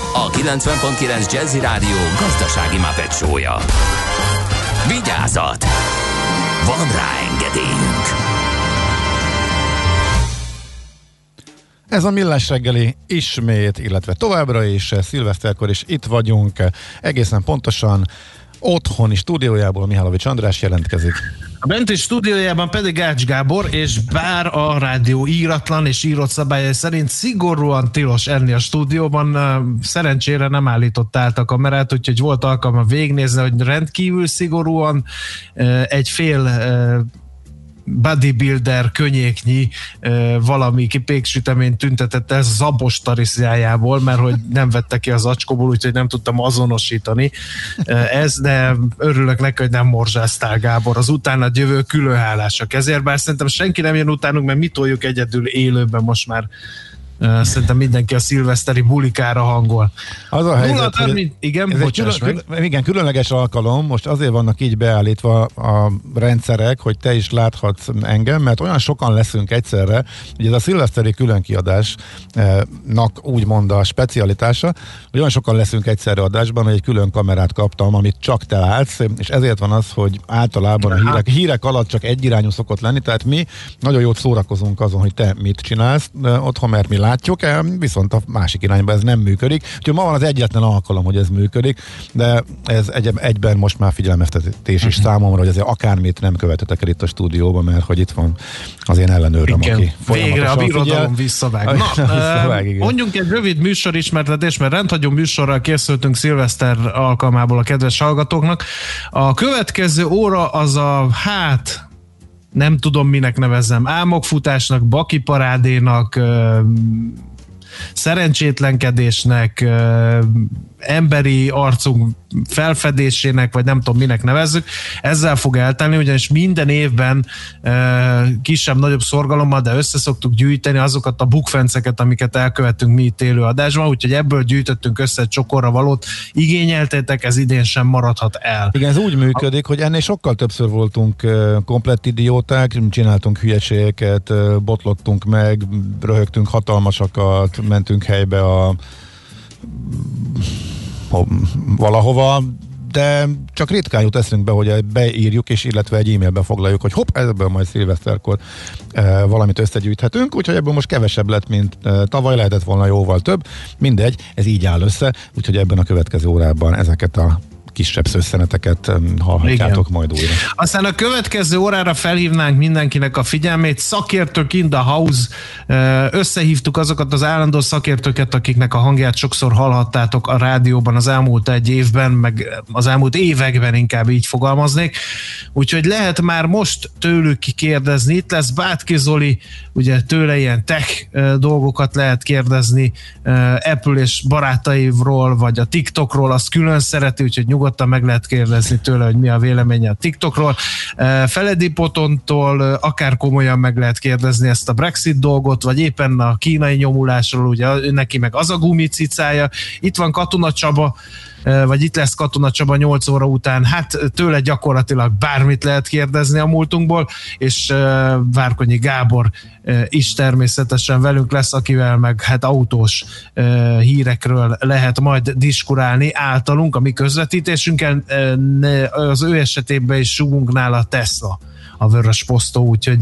a 90.9 Jazzy Rádió gazdasági mapetsója. Vigyázat! Van rá engedélyünk! Ez a Millás reggeli ismét, illetve továbbra is szilveszterkor is itt vagyunk, egészen pontosan otthoni stúdiójából Mihálovics András jelentkezik. A benti stúdiójában pedig Ács Gábor, és bár a rádió íratlan és írott szabályai szerint szigorúan tilos enni a stúdióban, szerencsére nem állított át a kamerát, úgyhogy volt alkalma végnézni, hogy rendkívül szigorúan egy fél bodybuilder könnyéknyi valami kipéksüteményt tüntetett ez Zabos tariszjájából, mert hogy nem vette ki az acskóból, úgyhogy nem tudtam azonosítani ez, de örülök neki, hogy nem morzsáztál Gábor. Az utána jövő különhálás a kezér, bár szerintem senki nem jön utánunk, mert mi toljuk egyedül élőben most már Szerintem mindenki a szilveszteri bulikára hangol. Az a helyzet, 0, hogy igen, ez egy bocsáss külön, meg. igen, különleges alkalom, most azért vannak így beállítva a rendszerek, hogy te is láthatsz engem, mert olyan sokan leszünk egyszerre, hogy ez a szilveszteri különkkiadásnak úgymond a specialitása, hogy olyan sokan leszünk egyszerre adásban, hogy egy külön kamerát kaptam, amit csak te látsz, és ezért van az, hogy általában a hírek, hírek alatt csak egyirányú szokott lenni, tehát mi nagyon jót szórakozunk azon, hogy te mit csinálsz otthon, mert mi látjuk, viszont a másik irányba ez nem működik. Úgyhogy ma van az egyetlen alkalom, hogy ez működik, de ez egy, egyben most már figyelmeztetés is számomra, hogy azért akármit nem követetek el itt a stúdióban, mert hogy itt van az én ellenőröm, Igen. aki Végre a birodalom visszavág. Na, visszavág, igen. mondjunk egy rövid műsorismertetés, mert rendhagyó műsorral készültünk szilveszter alkalmából a kedves hallgatóknak. A következő óra az a, hát, nem tudom minek nevezzem, álmokfutásnak, bakiparádénak, ö, szerencsétlenkedésnek, emberi arcunk felfedésének, vagy nem tudom minek nevezzük, ezzel fog eltelni, ugyanis minden évben kisebb-nagyobb szorgalommal, de összeszoktuk gyűjteni azokat a bukfenceket, amiket elkövettünk mi itt élő adásban, úgyhogy ebből gyűjtöttünk össze egy csokorra valót, igényeltétek, ez idén sem maradhat el. Igen, ez úgy működik, hogy ennél sokkal többször voltunk komplett idióták, csináltunk hülyeségeket, botlottunk meg, röhögtünk hatalmasakat, mentünk helybe a valahova, de csak ritkán jut eszünkbe, hogy beírjuk, és illetve egy e-mailbe foglaljuk, hogy hopp, ebből majd szilveszterkor e, valamit összegyűjthetünk, úgyhogy ebből most kevesebb lett, mint e, tavaly, lehetett volna jóval több. Mindegy, ez így áll össze, úgyhogy ebben a következő órában ezeket a kisebb szösszeneteket hallhatjátok Igen. majd újra. Aztán a következő órára felhívnánk mindenkinek a figyelmét. Szakértők in the house. Összehívtuk azokat az állandó szakértőket, akiknek a hangját sokszor hallhattátok a rádióban az elmúlt egy évben, meg az elmúlt években inkább így fogalmaznék. Úgyhogy lehet már most tőlük kérdezni. Itt lesz Bátki Zoli, ugye tőle ilyen tech dolgokat lehet kérdezni, Apple és barátairól, vagy a TikTokról, azt külön szereti, úgyhogy nyugodtan meg lehet kérdezni tőle, hogy mi a véleménye a TikTokról. Ö, Feledi Potontól ö, akár komolyan meg lehet kérdezni ezt a Brexit dolgot, vagy éppen a kínai nyomulásról, ugye neki meg az a gumicicája. Itt van Katona Csaba, vagy itt lesz Katona Csaba 8 óra után, hát tőle gyakorlatilag bármit lehet kérdezni a múltunkból, és Várkonyi Gábor is természetesen velünk lesz, akivel meg hát autós hírekről lehet majd diskurálni általunk, a mi ne- az ő esetében is sugunk nála Tesla, a vörös posztó, úgyhogy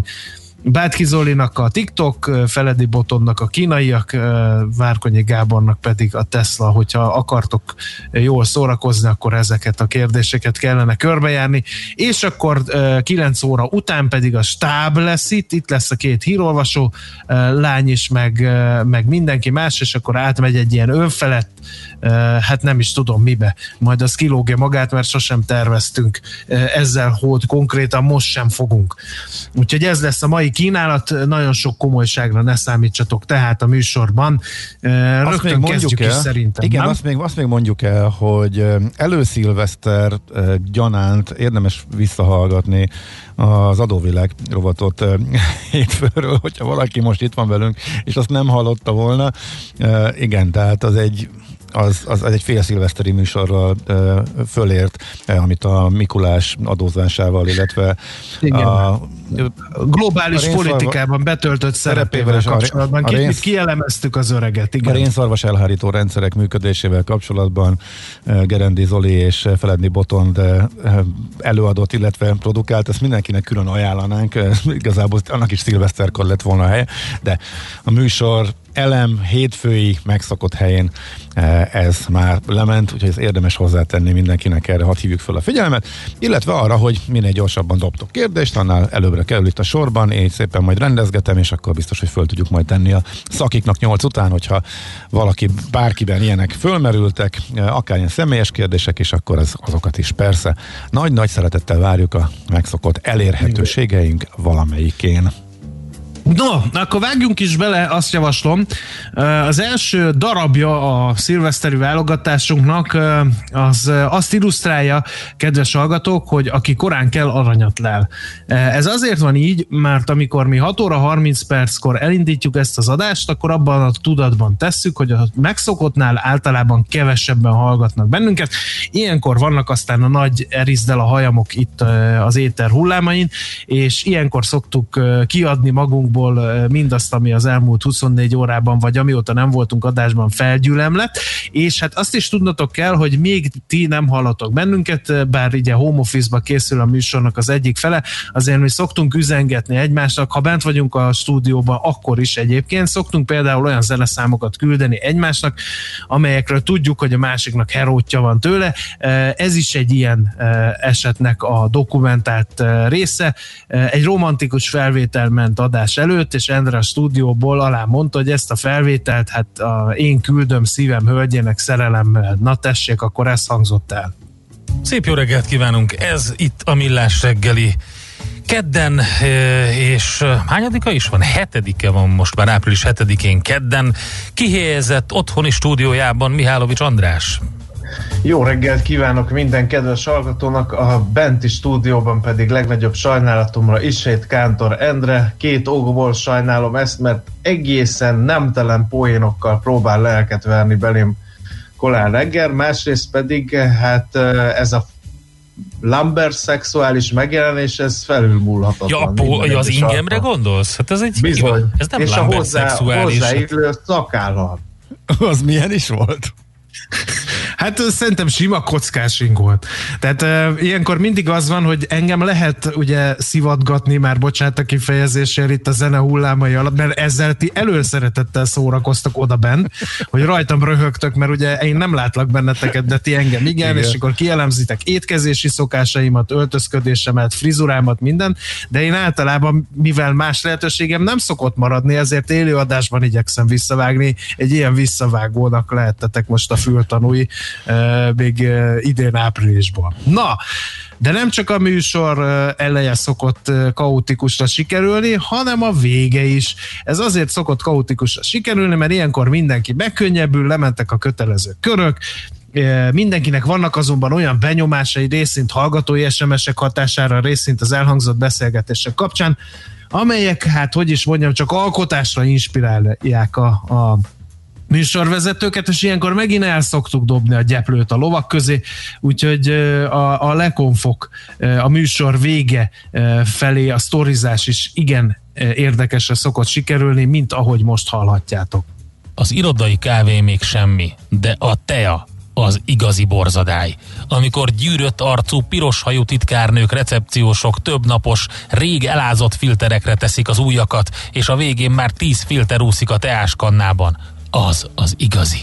Bátki Zolinak a TikTok, Feledi Botonnak a kínaiak, Várkonyi Gábornak pedig a Tesla, hogyha akartok jól szórakozni, akkor ezeket a kérdéseket kellene körbejárni, és akkor 9 óra után pedig a stáb lesz itt, itt lesz a két hírolvasó lány is, meg, meg mindenki más, és akkor átmegy egy ilyen önfelett, hát nem is tudom mibe, majd az kilógja magát, mert sosem terveztünk ezzel, hogy konkrétan most sem fogunk. Úgyhogy ez lesz a mai kínálat, nagyon sok komolyságra ne számítsatok tehát a műsorban. Rögtön kezdjük is szerintem. Igen, nem? azt még, azt még mondjuk el, hogy előszilveszter gyanánt érdemes visszahallgatni az adóvilág rovatot hétfőről, hogyha valaki most itt van velünk, és azt nem hallotta volna. Ö, Igen, tehát az egy az, az, egy fél szilveszteri műsorral ö, fölért, amit a Mikulás adózásával, illetve Igen. a, globális a politikában betöltött szerepével és a- kapcsolatban. a rénsz- kielemeztük az öreget, A igen. rénszarvas elhárító rendszerek működésével kapcsolatban Gerendi Zoli és Feledni Botond előadott, illetve produkált, ezt mindenkinek külön ajánlanánk, igazából annak is szilveszterkor lett volna a helye, de a műsor elem hétfői megszokott helyén eh, ez már lement, úgyhogy ez érdemes hozzátenni mindenkinek erre, hadd hívjuk fel a figyelmet, illetve arra, hogy minél gyorsabban dobtok kérdést, annál előbbre kerül itt a sorban, én szépen majd rendezgetem, és akkor biztos, hogy föl tudjuk majd tenni a szakiknak nyolc után, hogyha valaki, bárkiben ilyenek fölmerültek, eh, akár ilyen személyes kérdések, és akkor az, azokat is persze. Nagy-nagy szeretettel várjuk a megszokott elérhetőségeink valamelyikén. No, akkor vágjunk is bele, azt javaslom. Az első darabja a szilveszteri válogatásunknak az azt illusztrálja, kedves hallgatók, hogy aki korán kell, aranyat lel. Ez azért van így, mert amikor mi 6 óra 30 perckor elindítjuk ezt az adást, akkor abban a tudatban tesszük, hogy a megszokottnál általában kevesebben hallgatnak bennünket. Ilyenkor vannak aztán a nagy erizdel a hajamok itt az éter hullámain, és ilyenkor szoktuk kiadni magunkból ö, mindazt, ami az elmúlt 24 órában, vagy amióta nem voltunk adásban felgyűlemlett, és hát azt is tudnotok kell, hogy még ti nem hallatok bennünket, bár ugye home office-ba készül a műsornak az egyik fele, azért mi szoktunk üzengetni egymásnak, ha bent vagyunk a stúdióban, akkor is egyébként szoktunk például olyan zeneszámokat küldeni egymásnak, amelyekről tudjuk, hogy a másiknak herótja van tőle. Ez is egy ilyen esetnek a dokumentált része. Egy romantikus felvétel ment adás előtt, és Endre a stúdióból alá mondta, hogy ezt a felvételt, hát a, én küldöm szívem hölgyének szerelemmel. Na tessék, akkor ez hangzott el. Szép jó reggelt kívánunk, ez itt a Millás reggeli kedden, eh, és eh, hányadika is van? Hetedike van most már április hetedikén kedden. Kihelyezett otthoni stúdiójában Mihálovics András. Jó reggelt kívánok minden kedves hallgatónak, a benti stúdióban pedig legnagyobb sajnálatomra Isét Kántor Endre. Két okból sajnálom ezt, mert egészen nemtelen poénokkal próbál lelket verni belém Kolán reggel, másrészt pedig hát ez a Lambert szexuális megjelenés, ez felülmúlhatatlan. Ja, a po- az ingemre alkalom. gondolsz? Hát ez egy Bizony. Ez nem És a Lambert hozzá, szexuális. hozzáillő szakállam. Az milyen is volt? Hát szerintem sima kockásing volt. Tehát uh, ilyenkor mindig az van, hogy engem lehet ugye szivatgatni, már bocsánat a kifejezésért itt a zene hullámai alatt, mert ezzel ti előszeretettel szórakoztak oda bent, hogy rajtam röhögtök, mert ugye én nem látlak benneteket, de ti engem igen, igen. és akkor kielemzitek étkezési szokásaimat, öltözködésemet, frizurámat, minden, de én általában, mivel más lehetőségem nem szokott maradni, ezért élőadásban igyekszem visszavágni, egy ilyen visszavágónak lehettetek most a fültanúi még idén áprilisban. Na, de nem csak a műsor eleje szokott kaotikusra sikerülni, hanem a vége is. Ez azért szokott kaotikusra sikerülni, mert ilyenkor mindenki megkönnyebbül, lementek a kötelező körök, Mindenkinek vannak azonban olyan benyomásai részint hallgatói SMS-ek hatására, részint az elhangzott beszélgetések kapcsán, amelyek, hát hogy is mondjam, csak alkotásra inspirálják a, a műsorvezetőket, és ilyenkor megint el szoktuk dobni a gyeplőt a lovak közé, úgyhogy a, a lekonfok, a műsor vége felé a sztorizás is igen érdekesre szokott sikerülni, mint ahogy most hallhatjátok. Az irodai kávé még semmi, de a tea az igazi borzadály. Amikor gyűrött arcú, piros hajú titkárnők, recepciósok több napos, rég elázott filterekre teszik az újakat, és a végén már tíz filter úszik a teáskannában. Az az igazi.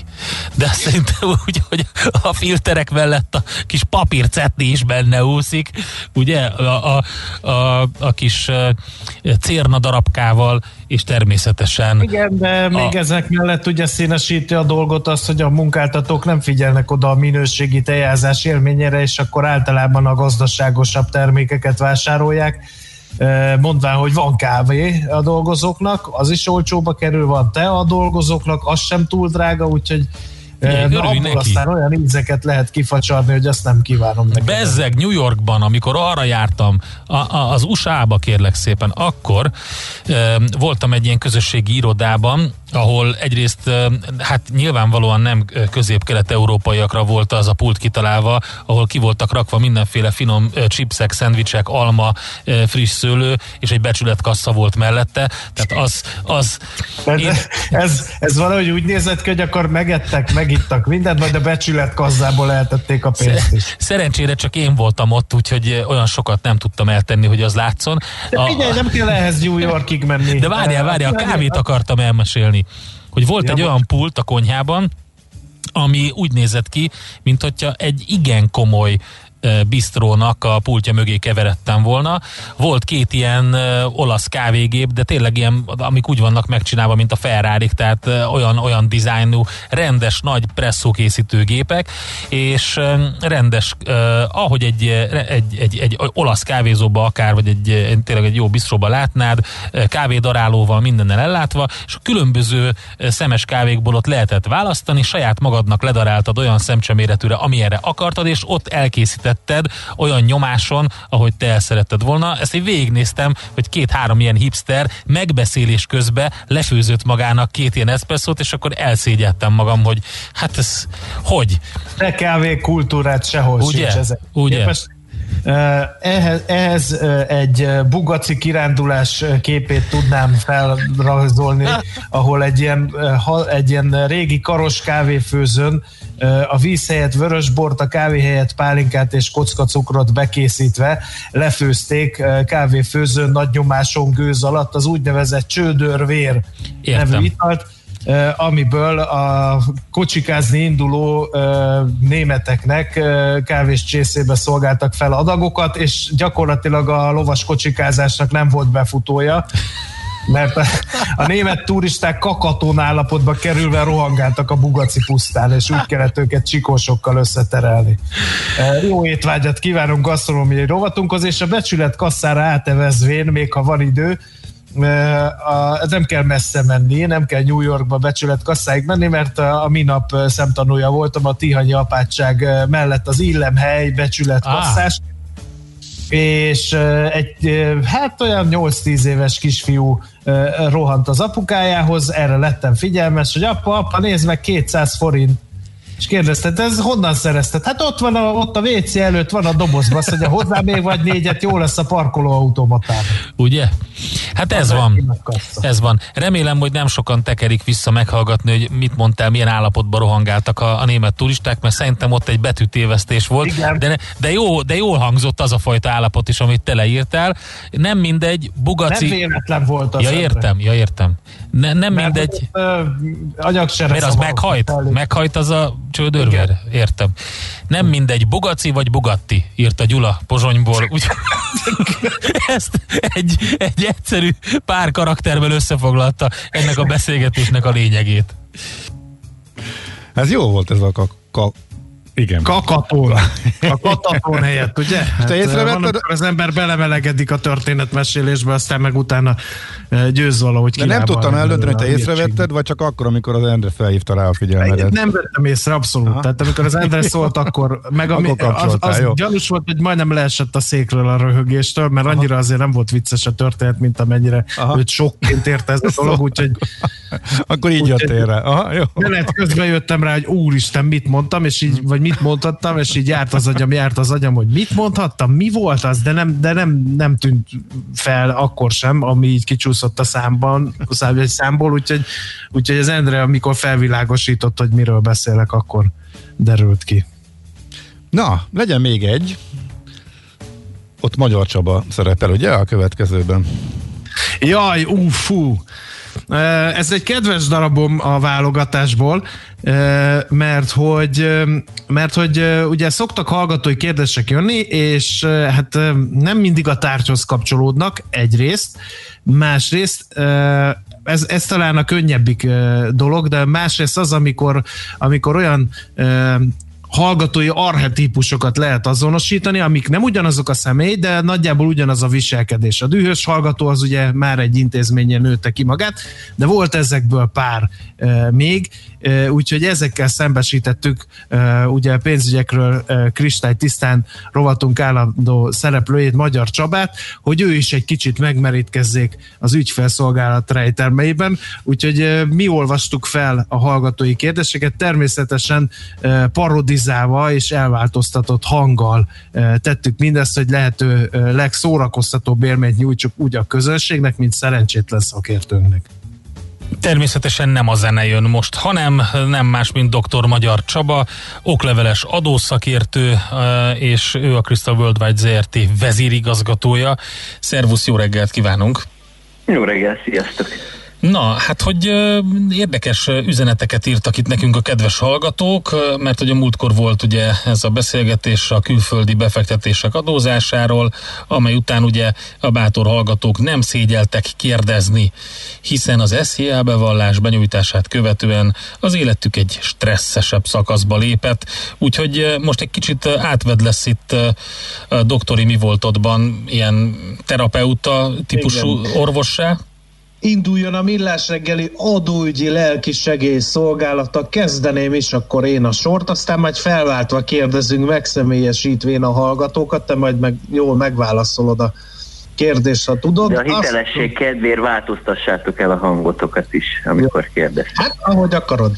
De szerintem úgy, hogy a filterek mellett a kis papírcetni is benne úszik, ugye? A, a, a, a kis cérna darabkával, és természetesen Igen, de még A- ezek mellett ugye színesíti a dolgot az, hogy a munkáltatók nem figyelnek oda a minőségi tejázás élményére, és akkor általában a gazdaságosabb termékeket vásárolják, mondván, hogy van kávé a dolgozóknak, az is olcsóba kerül, van te a dolgozóknak, az sem túl drága, úgyhogy Igen, na, abból neki. aztán olyan ízeket lehet kifacsarni, hogy azt nem kívánom neked. Bezzeg New Yorkban, amikor arra jártam, a, a, az USA-ba kérlek szépen, akkor e, voltam egy ilyen közösségi irodában, ahol egyrészt, hát nyilvánvalóan nem közép-kelet-európaiakra volt az a pult kitalálva, ahol ki voltak rakva mindenféle finom chipsek, szendvicsek, alma, friss szőlő, és egy becsületkassa volt mellette. Tehát az, az De én, ez, ez valahogy úgy nézett ki, hogy akkor megettek, megittak mindent, majd a becsület kazzából eltették a pénzt is. Szerencsére csak én voltam ott, úgyhogy olyan sokat nem tudtam eltenni, hogy az látszon. De figyelj, nem kell ehhez New Yorkig menni. De várjál, várjál, a kávét akartam elmesélni hogy volt Ja, egy olyan pult a konyhában, ami úgy nézett ki, mint hogyha egy igen komoly bistrónak a pultja mögé keveredtem volna. Volt két ilyen olasz kávégép, de tényleg ilyen, amik úgy vannak megcsinálva, mint a ferrari tehát olyan, olyan dizájnú, rendes, nagy presszó készítő gépek, és rendes, ahogy egy, egy, egy, egy olasz kávézóba akár, vagy egy, tényleg egy jó bistróba látnád, kávédarálóval mindennel ellátva, és a különböző szemes kávékból ott lehetett választani, saját magadnak ledaráltad olyan szemcseméretűre, amilyenre akartad, és ott elkészítetted olyan nyomáson, ahogy te el szeretted volna. Ezt én végignéztem, hogy két-három ilyen hipster megbeszélés közben lefőzött magának két ilyen eszpresszót, és akkor elszégyeltem magam, hogy hát ez hogy? De kávé kultúrát sehol Ugye? sincs ezek. Ugye? Képest, eh, ehhez, ehhez eh, egy bugaci kirándulás képét tudnám felrajzolni, ahol egy ilyen, egy ilyen régi karos kávéfőzőn a víz helyett vörösbort, a kávé helyett pálinkát és kockacukrot bekészítve lefőzték kávéfőzőn nagy nyomáson gőz alatt az úgynevezett csődörvér Értem. nevű italt, amiből a kocsikázni induló németeknek kávés csészébe szolgáltak fel adagokat, és gyakorlatilag a lovas kocsikázásnak nem volt befutója, mert a, a német turisták kakatón állapotba kerülve rohangáltak a Bugaci pusztán, és úgy kellett őket csikósokkal összeterelni. Eh, Jó étvágyat kívánunk gasztronómiai rovatunkhoz, és a becsület kasszára átevezvén, még ha van idő, Eh, a, nem kell messze menni, nem kell New Yorkba becsület kasszáig menni, mert a, a minap eh, szemtanúja voltam a Tihanyi apátság mellett az Illemhely becsület Á. kasszás, és eh, egy hát olyan 8-10 éves kisfiú rohant az apukájához, erre lettem figyelmes, hogy apa, apa, nézd meg, 200 forint. És kérdezte, "Te ez honnan szerezted? Hát ott van a, ott a WC előtt van a dobozban, azt mondja, hozzá még vagy négyet, jó lesz a parkolóautomatában. Ugye? Hát ez van. Ez van. Remélem, hogy nem sokan tekerik vissza meghallgatni, hogy mit mondtál, milyen állapotban rohangáltak a, a német turisták, mert szerintem ott egy betűtévesztés volt. Igen. De, de, jó, de jól hangzott az a fajta állapot is, amit te leírtál. Nem mindegy, Bugaci... Nem véletlen volt az. ja, értem, ja, értem. Ne, nem Mert mindegy. anyagsere Mert az meghajt? elég. Meghajt az a csődörvér? Értem. Nem mindegy, Bugaci vagy Bugatti, írta Gyula Pozsonyból. Úgy, ezt egy, egy egyszerű pár karakterben összefoglalta ennek a beszélgetésnek a lényegét. Ez jó volt ez a kak igen. Kakatón. A katatón helyett, ugye? Hát, észrevetted- van, amikor az ember belemelegedik a történetmesélésbe, aztán meg utána eh, győz valahogy De nem tudtam eldönteni, hogy te észrevetted, vagy csak akkor, amikor az Endre felhívta rá a figyelmedet. Nem vettem észre, abszolút. Aha. Tehát amikor az Endre szólt, akkor meg ami, Akkor az, az jó. gyanús volt, hogy majdnem leesett a székről a röhögéstől, mert annyira azért nem volt vicces a történet, mint amennyire Aha. őt sokként érte ez a dolog, úgyhogy Akkor így jöttél rá. Aha, jó. menet közben jöttem rá, hogy úristen, mit mondtam, és így, vagy mit mondhattam, és így járt az agyam, járt az agyam, hogy mit mondhattam, mi volt az, de nem, de nem, nem tűnt fel akkor sem, ami így kicsúszott a számban, a számból, úgyhogy, úgyhogy az Endre, amikor felvilágosított, hogy miről beszélek, akkor derült ki. Na, legyen még egy. Ott Magyar Csaba szerepel, ugye, a következőben. Jaj, ú, fú. Ez egy kedves darabom a válogatásból, mert hogy, mert hogy ugye szoktak hallgatói kérdések jönni, és hát nem mindig a tárgyhoz kapcsolódnak egyrészt, másrészt ez, ez talán a könnyebbik dolog, de másrészt az, amikor, amikor olyan hallgatói archetípusokat lehet azonosítani, amik nem ugyanazok a személy, de nagyjából ugyanaz a viselkedés. A dühös hallgató az ugye már egy intézményen nőtte ki magát, de volt ezekből pár e, még, e, úgyhogy ezekkel szembesítettük e, ugye pénzügyekről e, kristály tisztán rovatunk állandó szereplőjét, Magyar Csabát, hogy ő is egy kicsit megmerítkezzék az ügyfelszolgálat rejtelmeiben, úgyhogy e, mi olvastuk fel a hallgatói kérdéseket, természetesen e, parodizálva és elváltoztatott hanggal tettük mindezt, hogy lehető legszórakoztatóbb élményt nyújtsuk úgy a közönségnek, mint szerencsétlen szakértőnknek. Természetesen nem a zene jön most, hanem nem más, mint dr. Magyar Csaba, okleveles adószakértő, és ő a Crystal Worldwide ZRT vezérigazgatója. Szervusz, jó reggelt kívánunk! Jó reggel, sziasztok! Na, hát hogy érdekes üzeneteket írtak itt nekünk a kedves hallgatók, mert ugye múltkor volt ugye ez a beszélgetés a külföldi befektetések adózásáról, amely után ugye a bátor hallgatók nem szégyeltek kérdezni, hiszen az SZIA bevallás benyújtását követően az életük egy stresszesebb szakaszba lépett, úgyhogy most egy kicsit átved lesz itt a doktori mi voltodban ilyen terapeuta típusú Igen. orvossá. Induljon a millás reggeli adóügyi lelki segélyszolgálata, kezdeném is akkor én a sort, aztán majd felváltva kérdezünk megszemélyesítvén a hallgatókat, te majd meg jól megválaszolod a kérdést, ha tudod. De a Azt- hitelesség kedvéért változtassátok el a hangotokat is, amikor kérdez. Hát, ahogy akarod.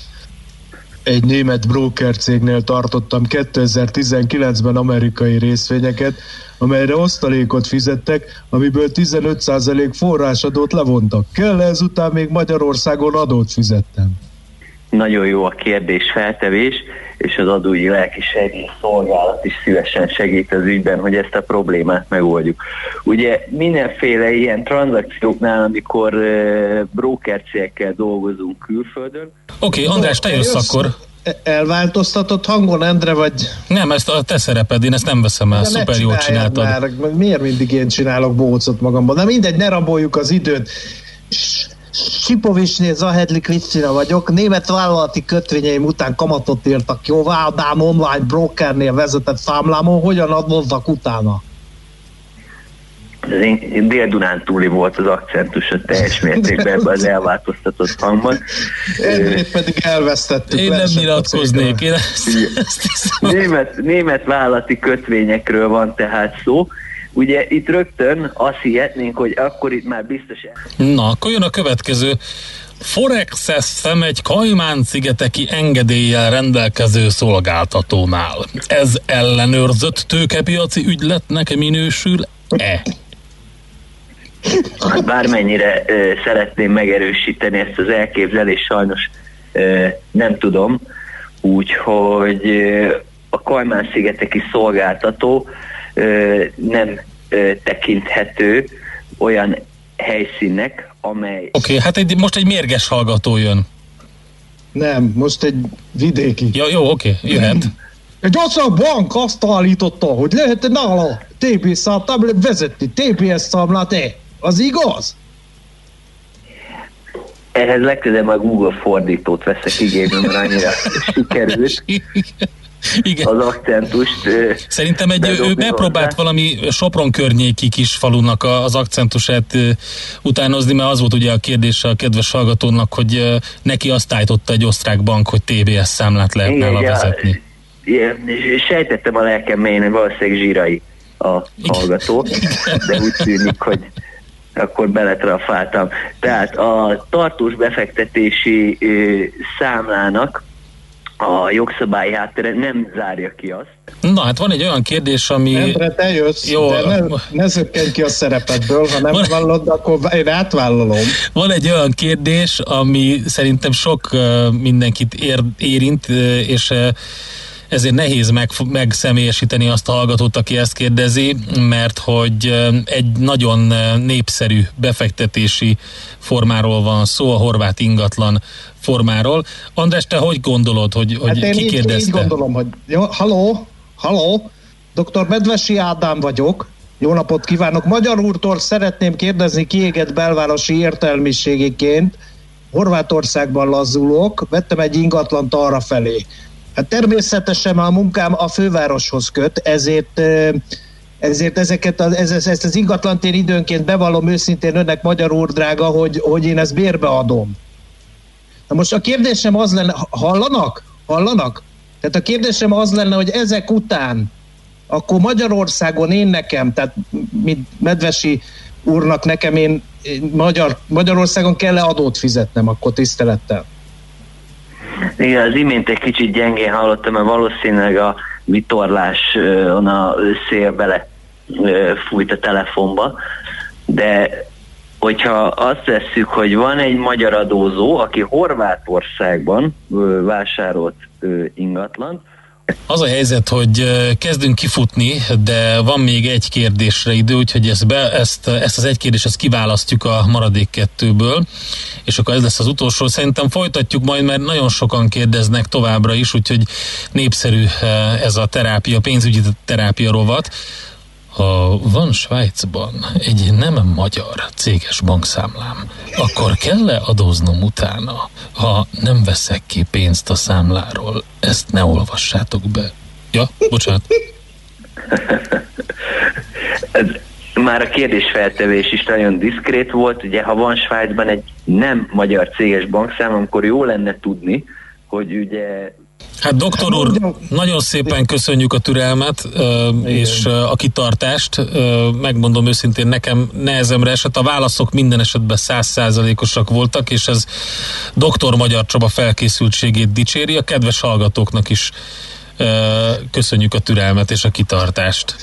Egy német broker cégnél tartottam 2019-ben amerikai részvényeket, amelyre osztalékot fizettek, amiből 15% forrásadót levontak. Kell ezután még Magyarországon adót fizettem. Nagyon jó a kérdés feltevés, és az adói lelki szolgálat is szívesen segít az ügyben, hogy ezt a problémát megoldjuk. Ugye mindenféle ilyen tranzakcióknál, amikor uh, broker cégekkel dolgozunk külföldön, Oké, okay, András, te jössz akkor. Elváltoztatott hangon, Endre, vagy... Nem, ezt a te szereped, én ezt nem veszem el, De szuper jól csináltad. Már, miért mindig én csinálok bócot magamban? De mindegy, ne raboljuk az időt. Sipovicsnél Zahedli Krisztina vagyok. Német vállalati kötvényeim után kamatot írtak jóvá, Ádám online brokernél vezetett számlámon. Hogyan adóznak utána? az én Dél-Dunán túli volt az akcentus a teljes mértékben ebben az elváltoztatott hangban. Ennél pedig elvesztettük. Én nem nyilatkoznék, én ezt, ezt német, német vállalati kötvényekről van tehát szó. Ugye itt rögtön azt hihetnénk, hogy akkor itt már biztos Na, akkor jön a következő. Forex szem egy Kajmán-szigeteki engedéllyel rendelkező szolgáltatónál. Ez ellenőrzött tőkepiaci ügyletnek minősül-e? Hát bármennyire ö, szeretném megerősíteni ezt az elképzelést, sajnos ö, nem tudom, úgyhogy ö, a Kajmán-szigeteki szolgáltató nem tekinthető olyan helyszínnek, amely Oké, okay, hát egy, most egy mérges hallgató jön. Nem, most egy vidéki. Ja, jó, oké, okay, jöhet. Egy ország bank azt állította, hogy lehet nála TBS számlát vezetni, TBS számlát -e. Az igaz? ehhez legközelebb a Google fordítót veszek igénybe, mert annyira sikerült Igen. az akcentust. ö, Szerintem egy, ő megpróbált hozzá. valami Sopron környéki kis falunak az akcentusát utánozni, mert az volt ugye a kérdés a kedves hallgatónak, hogy neki azt állította egy osztrák bank, hogy TBS számlát lehet Igen, vezetni. Igen, sejtettem a lelkem mélyén, hogy valószínűleg zsírai a hallgató, de úgy tűnik, hogy akkor beletrafáltam. Tehát a tartós befektetési ö, számlának a jogszabályi háttere nem zárja ki azt, Na, hát van egy olyan kérdés, ami... Endre, te jössz, Jó. De ne, ne zökkenj ki a szerepedből, ha nem vallod, akkor én átvállalom. Van egy olyan kérdés, ami szerintem sok mindenkit ér, érint, és ezért nehéz meg, megszemélyesíteni azt a hallgatót, aki ezt kérdezi, mert hogy egy nagyon népszerű befektetési formáról van szó, a horvát ingatlan formáról. András, te hogy gondolod, hogy, hogy Hát én ki így, kérdezte? így gondolom, hogy jó, haló, haló, dr. Medvesi Ádám vagyok, jó napot kívánok. Magyar úrtól szeretném kérdezni kiégett belvárosi értelmiségiként, Horvátországban lazulok, vettem egy ingatlant arra felé. Hát természetesen a munkám a fővároshoz köt, ezért ezért ezeket az, ez, ezt az ingatlant én időnként bevallom őszintén önnek, magyar úr drága, hogy, hogy én ezt bérbe adom. Na most a kérdésem az lenne, hallanak? Hallanak? Tehát a kérdésem az lenne, hogy ezek után akkor Magyarországon én nekem, tehát mint Medvesi úrnak nekem én Magyar, Magyarországon kell-e adót fizetnem akkor tisztelettel? Igen, az imént egy kicsit gyengén hallottam, mert valószínűleg a vitorlás a szél bele fújt a telefonba, de hogyha azt vesszük, hogy van egy magyar adózó, aki Horvátországban vásárolt ö, ingatlan, Az a helyzet, hogy kezdünk kifutni, de van még egy kérdésre idő, úgyhogy ezt, be, ezt, ezt az egy kérdést ezt kiválasztjuk a maradék kettőből, és akkor ez lesz az utolsó. Szerintem folytatjuk majd, mert nagyon sokan kérdeznek továbbra is, úgyhogy népszerű ez a terápia, pénzügyi terápia rovat. Ha van Svájcban egy nem magyar céges bankszámlám, akkor kell-e adóznom utána, ha nem veszek ki pénzt a számláról? Ezt ne olvassátok be. Ja, bocsánat. Ez, már a kérdésfeltevés is nagyon diszkrét volt, ugye ha van Svájcban egy nem magyar céges bankszám, akkor jó lenne tudni, hogy ugye Hát doktor úr, nagyon szépen köszönjük a türelmet és a kitartást. Megmondom őszintén, nekem nehezemre esett. A válaszok minden esetben százszázalékosak voltak, és ez doktor Magyar Csaba felkészültségét dicséri. A kedves hallgatóknak is köszönjük a türelmet és a kitartást.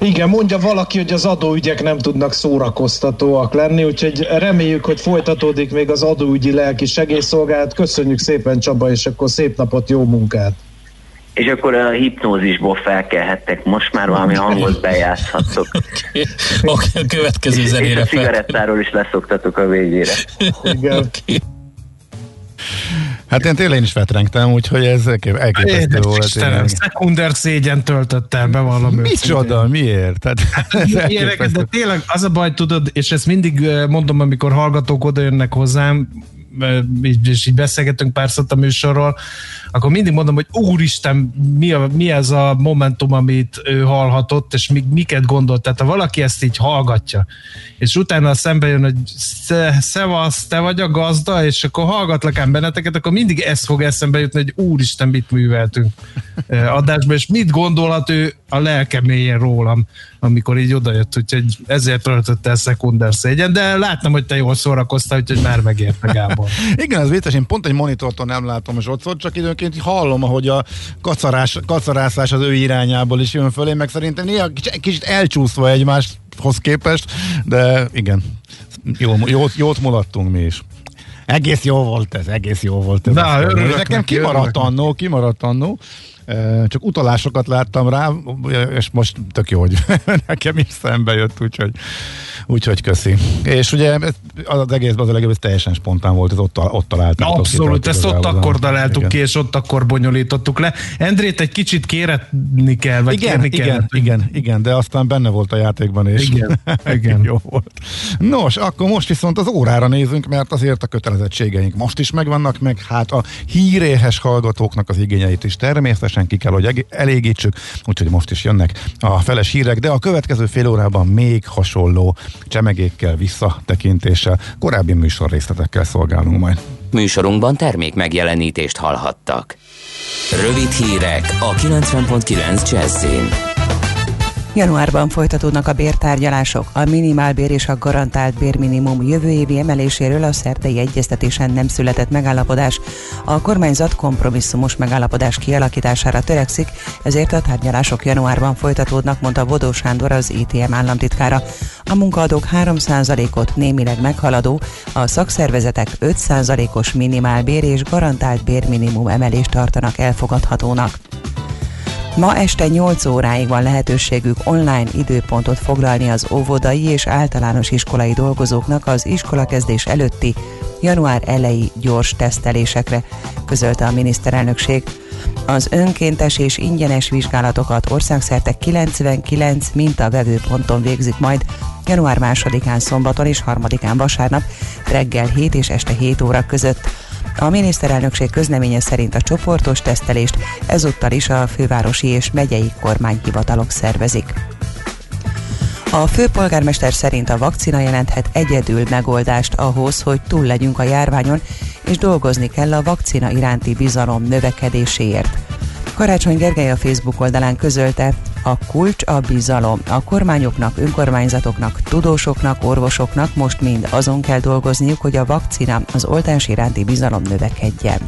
Igen, mondja valaki, hogy az adóügyek nem tudnak szórakoztatóak lenni, úgyhogy reméljük, hogy folytatódik még az adóügyi lelki segélyszolgálat. Köszönjük szépen Csaba, és akkor szép napot, jó munkát! és akkor a hipnózisból felkelhettek, most már valami hangot bejátszhattok. Oké, a következő és zenére a cigarettáról is leszoktatok a végére. Igen. Hát én tényleg is vetrengtem, úgyhogy ez elkép- elképesztő Édes volt. Istenem, szekunder szégyen töltött el be valami. Micsoda, miért? Tehát, ez Ilyeneket, de tényleg az a baj, tudod, és ezt mindig mondom, amikor hallgatók oda jönnek hozzám, és így beszélgetünk pár szót a műsorról, akkor mindig mondom, hogy úristen, mi, a, mi ez a momentum, amit ő hallhatott, és mi, miket gondolt. Tehát ha valaki ezt így hallgatja, és utána szembe jön, hogy sze- szevasz, te vagy a gazda, és akkor hallgatlak ám benneteket, akkor mindig ez fog eszembe jutni, hogy úristen, mit műveltünk adásban, és mit gondolhat ő a lelke mélyén rólam, amikor így odajött, úgyhogy ezért töltött el szekunder szégyen, de láttam, hogy te jól szórakoztál, úgyhogy már megérte Gábor. Igen, az vicces, én pont egy monitortól nem látom a zsocot, csak időnként hallom, ahogy a kacarás, kacarászás az ő irányából is jön fölé, meg szerintem néha kicsit, elcsúszva egymáshoz képest, de igen, jó, jót, jót mulattunk mi is. Egész jó volt ez, egész jó volt ez. Na, örülök Nekem neki, kimaradt örülök annó, kimaradt annó. Csak utalásokat láttam rá, és most tök jó, hogy nekem is szembe jött, úgyhogy, úgyhogy köszi. És ugye az egészben az a legjobb, ez teljesen spontán volt, ez ott, ott találtam. Abszolút, ezt ott akkor találtuk ki, és ott akkor bonyolítottuk le. Endrét egy kicsit kéretni kell, vagy Igen, kérni kell. igen, igen, igen, de aztán benne volt a játékban, és Igen, igen. jó volt. Nos, akkor most viszont az órára nézünk, mert azért a kötelezettségeink most is megvannak, meg hát a híréhes hallgatóknak az igényeit is természetesen ki kell, hogy elégítsük, úgyhogy most is jönnek a feles hírek, de a következő fél órában még hasonló csemegékkel, visszatekintéssel, korábbi műsor részletekkel szolgálunk majd. Műsorunkban termék megjelenítést hallhattak. Rövid hírek a 90.9 Jazzin. Januárban folytatódnak a bértárgyalások. A minimálbér és a garantált bérminimum jövő évi emeléséről a szerdei egyeztetésen nem született megállapodás. A kormányzat kompromisszumos megállapodás kialakítására törekszik, ezért a tárgyalások januárban folytatódnak, mondta Bodó Sándor az ITM államtitkára. A munkaadók 3%-ot némileg meghaladó, a szakszervezetek 5%-os minimálbér és garantált bérminimum emelést tartanak elfogadhatónak. Ma este 8 óráig van lehetőségük online időpontot foglalni az óvodai és általános iskolai dolgozóknak az iskolakezdés előtti január elejé gyors tesztelésekre, közölte a miniszterelnökség. Az önkéntes és ingyenes vizsgálatokat országszerte 99 mintavevőponton végzik majd január 2-án szombaton és 3-án vasárnap reggel 7 és este 7 óra között. A miniszterelnökség közleménye szerint a csoportos tesztelést ezúttal is a fővárosi és megyei kormányhivatalok szervezik. A főpolgármester szerint a vakcina jelenthet egyedül megoldást ahhoz, hogy túl legyünk a járványon, és dolgozni kell a vakcina iránti bizalom növekedéséért. Karácsony Gergely a Facebook oldalán közölte, a kulcs a bizalom. A kormányoknak, önkormányzatoknak, tudósoknak, orvosoknak most mind azon kell dolgozniuk, hogy a vakcina az oltás iránti bizalom növekedjen.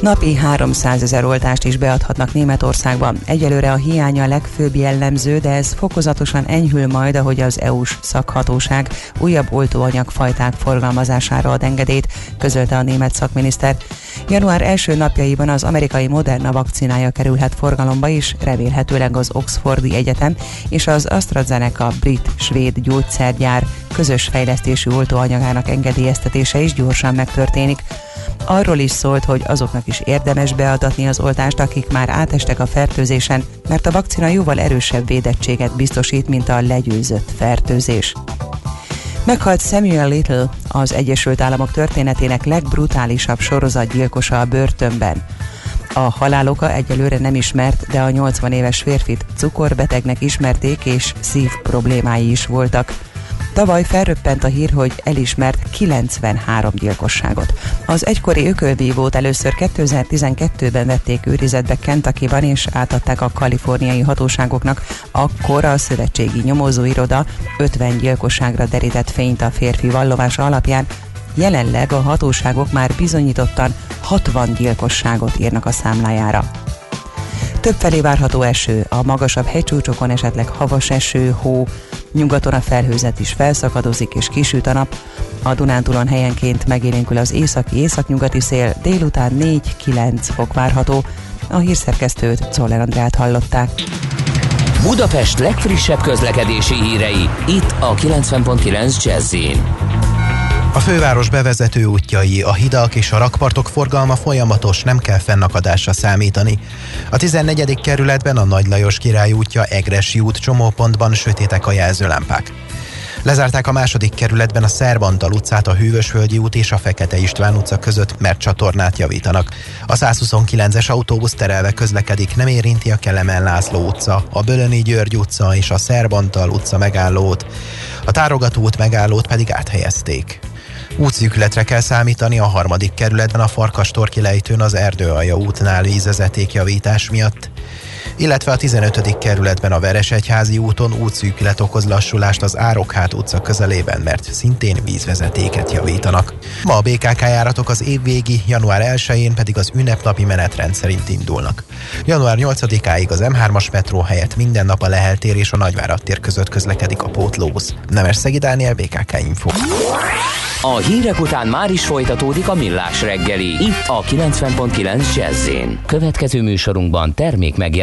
Napi 300 ezer oltást is beadhatnak Németországban. Egyelőre a hiánya a legfőbb jellemző, de ez fokozatosan enyhül majd, ahogy az EU-s szakhatóság újabb oltóanyagfajták forgalmazására ad engedélyt, közölte a német szakminiszter. Január első napjaiban az amerikai Moderna vakcinája kerülhet forgalomba is, remélhetőleg az Oxfordi Egyetem és az AstraZeneca brit-svéd gyógyszergyár közös fejlesztésű oltóanyagának engedélyeztetése is gyorsan megtörténik. Arról is szólt, hogy azoknak is érdemes beadatni az oltást, akik már átestek a fertőzésen, mert a vakcina jóval erősebb védettséget biztosít, mint a legyőzött fertőzés. Meghalt Samuel Little, az Egyesült Államok történetének legbrutálisabb sorozatgyilkosa a börtönben. A haláloka egyelőre nem ismert, de a 80 éves férfit cukorbetegnek ismerték, és szív problémái is voltak. Tavaly felröppent a hír, hogy elismert 93 gyilkosságot. Az egykori ökölvívót először 2012-ben vették őrizetbe Kentuckyban és átadták a kaliforniai hatóságoknak. Akkor a szövetségi nyomozóiroda 50 gyilkosságra derített fényt a férfi vallomása alapján, Jelenleg a hatóságok már bizonyítottan 60 gyilkosságot írnak a számlájára. Többfelé várható eső, a magasabb hegycsúcsokon esetleg havas eső, hó, nyugaton a felhőzet is felszakadozik és kisüt a nap, a Dunántúlon helyenként megélénkül az északi északnyugati szél, délután 4-9 fok várható, a hírszerkesztőt Czoller Andrát hallották. Budapest legfrissebb közlekedési hírei, itt a 90.9 jazz A főváros bevezető útjai, a hidak és a rakpartok forgalma folyamatos, nem kell fennakadásra számítani. A 14. kerületben a Nagy Lajos király útja Egresi út csomópontban sötétek a jelzőlámpák. Lezárták a második kerületben a Szerbantal utcát, a Hűvösvölgyi út és a Fekete István utca között, mert csatornát javítanak. A 129-es autóbusz terelve közlekedik, nem érinti a Kelemen László utca, a Bölöni György utca és a Szerbantal utca megállót. A Tárogató út megállót pedig áthelyezték. Útszűkületre kell számítani a harmadik kerületben a Farkastorki lejtőn az Erdőalja útnál vízvezetékjavítás miatt illetve a 15. kerületben a Veresegyházi úton útszűkület okoz lassulást az Árokhát utca közelében, mert szintén vízvezetéket javítanak. Ma a BKK járatok az évvégi, január 1-én pedig az ünnepnapi menetrend szerint indulnak. Január 8-áig az M3-as metró helyett minden nap a Lehel tér és a Nagyvárad tér között közlekedik a pótlóbusz. Nemes Szegi Dániel, BKK Info. A hírek után már is folytatódik a millás reggeli, itt a 90.9 jazz Következő műsorunkban termék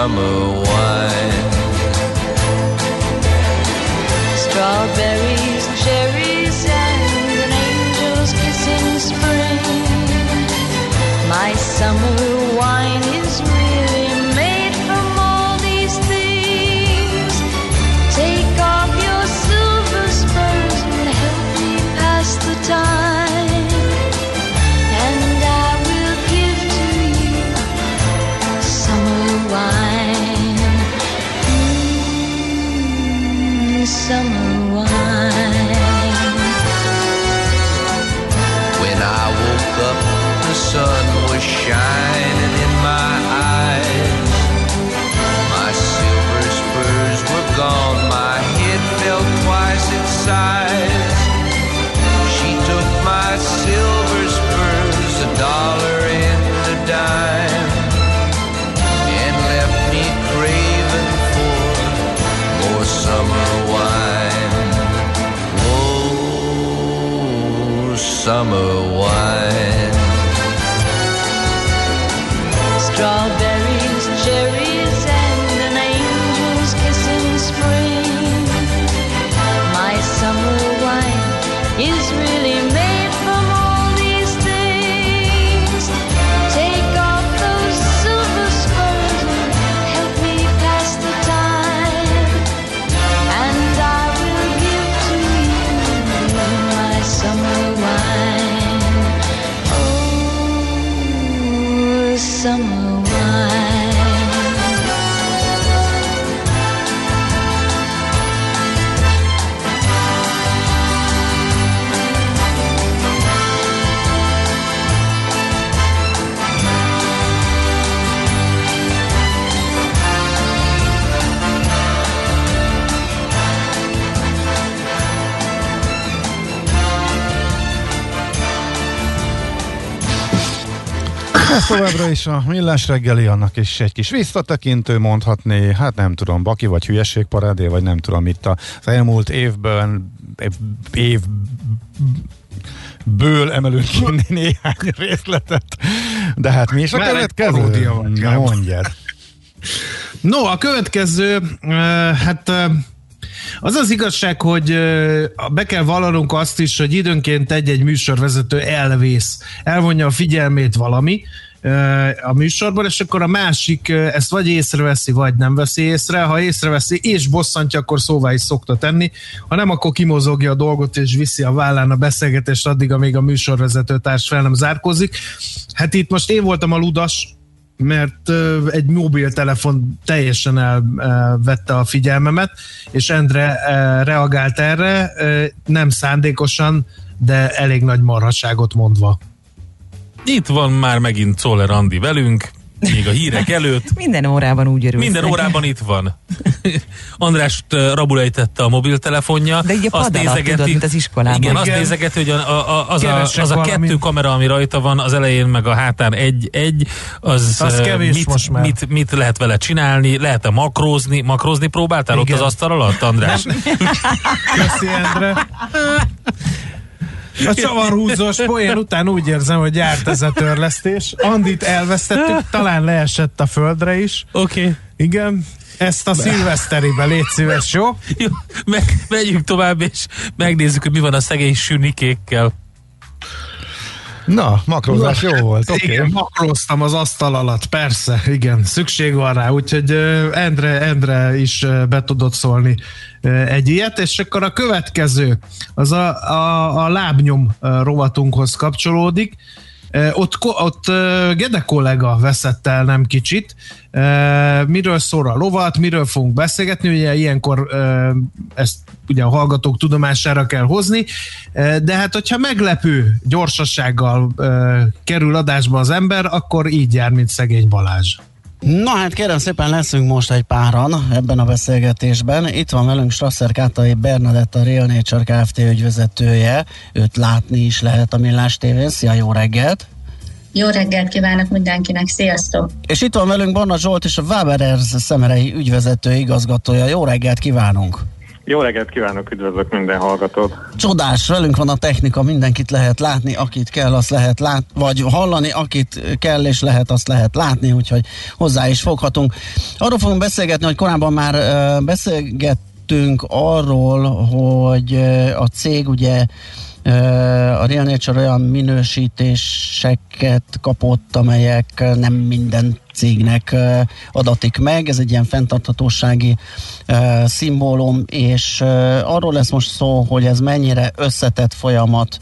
summer wine. Strawberries, cherries, and an továbbra is a millás reggeli, annak is egy kis visszatekintő mondhatni, hát nem tudom, baki vagy hülyességparádé, vagy nem tudom itt az elmúlt évben, év, év ből emelünk ki néhány részletet, de hát mi is a Már következő? vagy, Na mondjad. No, a következő, uh, hát uh, az az igazság, hogy uh, be kell vallanunk azt is, hogy időnként egy-egy műsorvezető elvész, elvonja a figyelmét valami a műsorban, és akkor a másik ezt vagy észreveszi, vagy nem veszi észre. Ha észreveszi és bosszantja, akkor szóvá is szokta tenni. Ha nem, akkor kimozogja a dolgot és viszi a vállán a beszélgetést addig, amíg a műsorvezető társ fel nem zárkozik. Hát itt most én voltam a ludas, mert egy mobiltelefon teljesen elvette a figyelmemet, és Endre reagált erre, nem szándékosan, de elég nagy marhaságot mondva. Itt van már megint Czoller Andi velünk, még a hírek előtt. Minden órában úgy örülsz. Minden neki. órában itt van. Andrást rabulejtette a mobiltelefonja. De így a pad alatt, tudod, mint az iskolában. Igen, azt Igen. nézegeti, hogy a, a, a, az, a, Keresek az a kettő kamera, ami rajta van, az elején meg a hátán egy-egy, az, Az kevés mit, most már. Mit, mit lehet vele csinálni? Lehet-e makrózni? Makrózni próbáltál Igen. ott az asztal alatt, András? Köszi, Endre. A csavarhúzós poén után úgy érzem, hogy járt ez a törlesztés. Andit elvesztettük, talán leesett a földre is. Oké. Okay. Igen. Ezt a szilveszteribe légy szíves, jó? Jó, meg, megyünk tovább, és megnézzük, hogy mi van a szegény sűnikékkel. Na, makrózás jó volt, oké. Igen, makróztam az asztal alatt, persze, igen, szükség van rá, úgyhogy Endre, Endre is be tudott szólni egy ilyet, és akkor a következő, az a, a, a lábnyom rovatunkhoz kapcsolódik. Ott, ott Gede kollega veszett el nem kicsit. Miről szól a lovat, miről fogunk beszélgetni, ugye ilyenkor ezt ugye a hallgatók tudomására kell hozni, de hát hogyha meglepő gyorsasággal kerül adásba az ember, akkor így jár, mint szegény Balázs. Na hát kérem szépen leszünk most egy páran ebben a beszélgetésben. Itt van velünk Strasser Kátai Bernadett, a Real Nature Kft. ügyvezetője. Őt látni is lehet a Millás tévén. Szia, jó reggelt! Jó reggelt kívánok mindenkinek, sziasztok! És itt van velünk Barna Zsolt és a Waberers szemerei ügyvezető igazgatója. Jó reggelt kívánunk! Jó reggelt kívánok, üdvözlök minden hallgatót. Csodás, velünk van a technika, mindenkit lehet látni, akit kell, azt lehet látni, vagy hallani, akit kell és lehet, azt lehet látni, úgyhogy hozzá is foghatunk. Arról fogunk beszélgetni, hogy korábban már beszélgettünk arról, hogy a cég ugye a Real Nature olyan minősítéseket kapott, amelyek nem minden cégnek adatik meg. Ez egy ilyen fenntarthatósági szimbólum, és arról lesz most szó, hogy ez mennyire összetett folyamat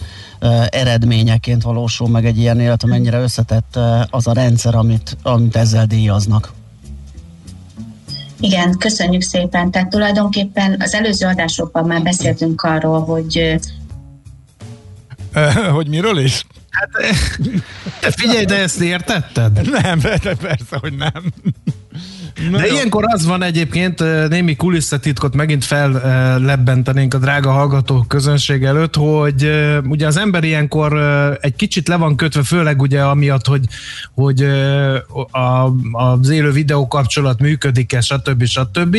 eredményeként valósul meg egy ilyen, illetve mennyire összetett az a rendszer, amit, amit ezzel díjaznak. Igen, köszönjük szépen. Tehát tulajdonképpen az előző adásokban már beszéltünk arról, hogy Hogy miről is? Te figyelj, de ezt értetted? Nem, de persze, hogy nem. De ilyenkor az van egyébként, némi kulisszatitkot megint fellebbentenénk a drága hallgatók közönség előtt, hogy ugye az ember ilyenkor egy kicsit le van kötve, főleg ugye amiatt, hogy, hogy a, az élő videó kapcsolat működik-e, stb. stb.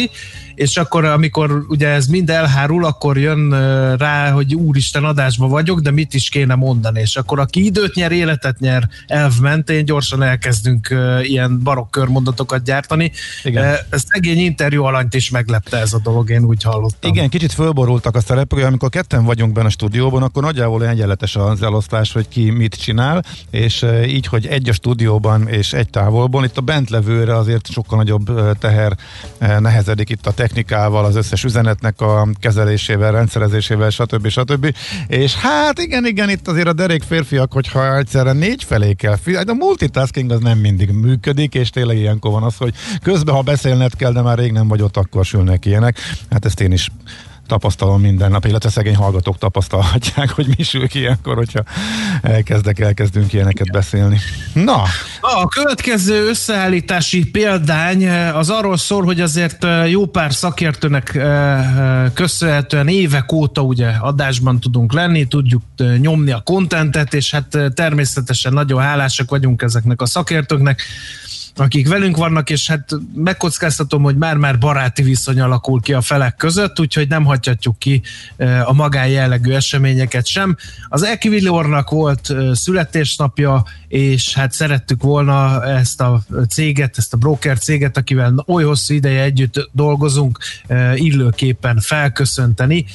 És akkor, amikor ugye ez mind elhárul, akkor jön rá, hogy úristen adásban vagyok, de mit is kéne mondani. És akkor aki időt nyer, életet nyer elv mentén, gyorsan elkezdünk ilyen barokk körmondatokat gyártani. Igen. Eh, Szegény interjú alanyt is meglepte ez a dolog, én úgy hallottam. Igen, kicsit fölborultak a szereplők, amikor ketten vagyunk benne a stúdióban, akkor nagyjából egyenletes az eloszlás, hogy ki mit csinál, és e, így, hogy egy a stúdióban és egy távolból, itt a bentlevőre azért sokkal nagyobb e, teher nehezedik itt a technikával, az összes üzenetnek a kezelésével, rendszerezésével, stb. stb. És hát igen, igen, itt azért a derék férfiak, hogyha egyszerre négy felé kell, hát a multitasking az nem mindig működik, és tényleg ilyenkor van az, hogy közben, ha beszélned kell, de már rég nem vagy ott, akkor sülnek ilyenek. Hát ezt én is tapasztalom minden nap, illetve szegény hallgatók tapasztalhatják, hogy mi sül ki ilyenkor, hogyha elkezdek, elkezdünk ilyeneket beszélni. Na, A következő összeállítási példány eh, az arról szól, hogy azért eh, jó pár szakértőnek eh, köszönhetően évek óta ugye adásban tudunk lenni, tudjuk nyomni a kontentet, és hát természetesen nagyon hálásak vagyunk ezeknek a szakértőknek, akik velünk vannak, és hát megkockáztatom, hogy már-már baráti viszony alakul ki a felek között, úgyhogy nem hagyhatjuk ki a magán jellegű eseményeket sem. Az Equivalornak volt születésnapja, és hát szerettük volna ezt a céget, ezt a broker céget, akivel oly hosszú ideje együtt dolgozunk, illőképpen felköszönteni.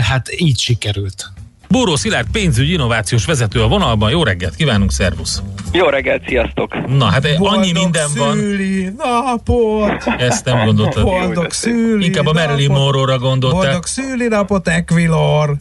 Hát így sikerült. Bóró Szilárd pénzügyi innovációs vezető a vonalban. Jó reggelt, kívánunk, szervusz! Jó reggelt, sziasztok! Na, hát annyi minden van. szüli napot! Ezt nem gondoltad. Boldog szüli Inkább a Marilyn. Monroe-ra gondoltál. Boldog szüli napot, Equilor!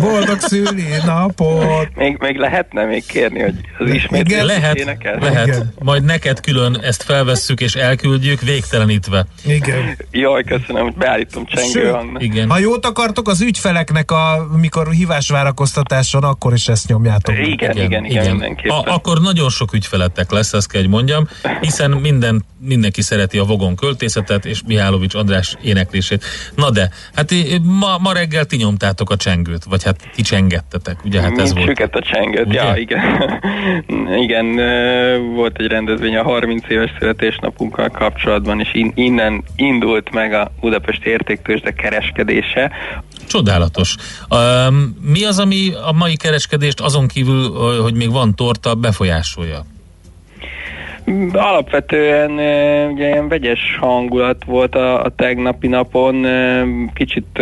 Boldog szüli napot! Még, még lehetne még kérni, hogy az ismét Lehet, énekel? lehet. Majd neked külön ezt felvesszük és elküldjük végtelenítve. Igen. Jaj, köszönöm, hogy beállítom csengő Anna. Igen. Ha jót akartok az ügyfeleknek, a, mikor hívásvárakoztatáson, akkor is ezt nyomjátok. Igen, igen, igen, mindenképpen. A, akkor nagyon sok ügyfeletek lesz, ezt kell, hogy mondjam, hiszen minden, mindenki szereti a Vogon költészetet és Mihálovics András éneklését. Na de, hát ma, ma reggel ti nyomtátok a csengőt, vagy hát ti csengettetek, ugye? Hát ez Mint volt. Süket a csengőt, Ugye? ja, igen. igen, volt egy rendezvény a 30 éves születésnapunkkal kapcsolatban, és in, innen indult meg a Budapesti Értéktősde kereskedése. Csodálatos. Um, mi az, ami a mai kereskedést azon kívül, hogy még van torta, befolyásolja? Alapvetően ugye ilyen vegyes hangulat volt a, a tegnapi napon, kicsit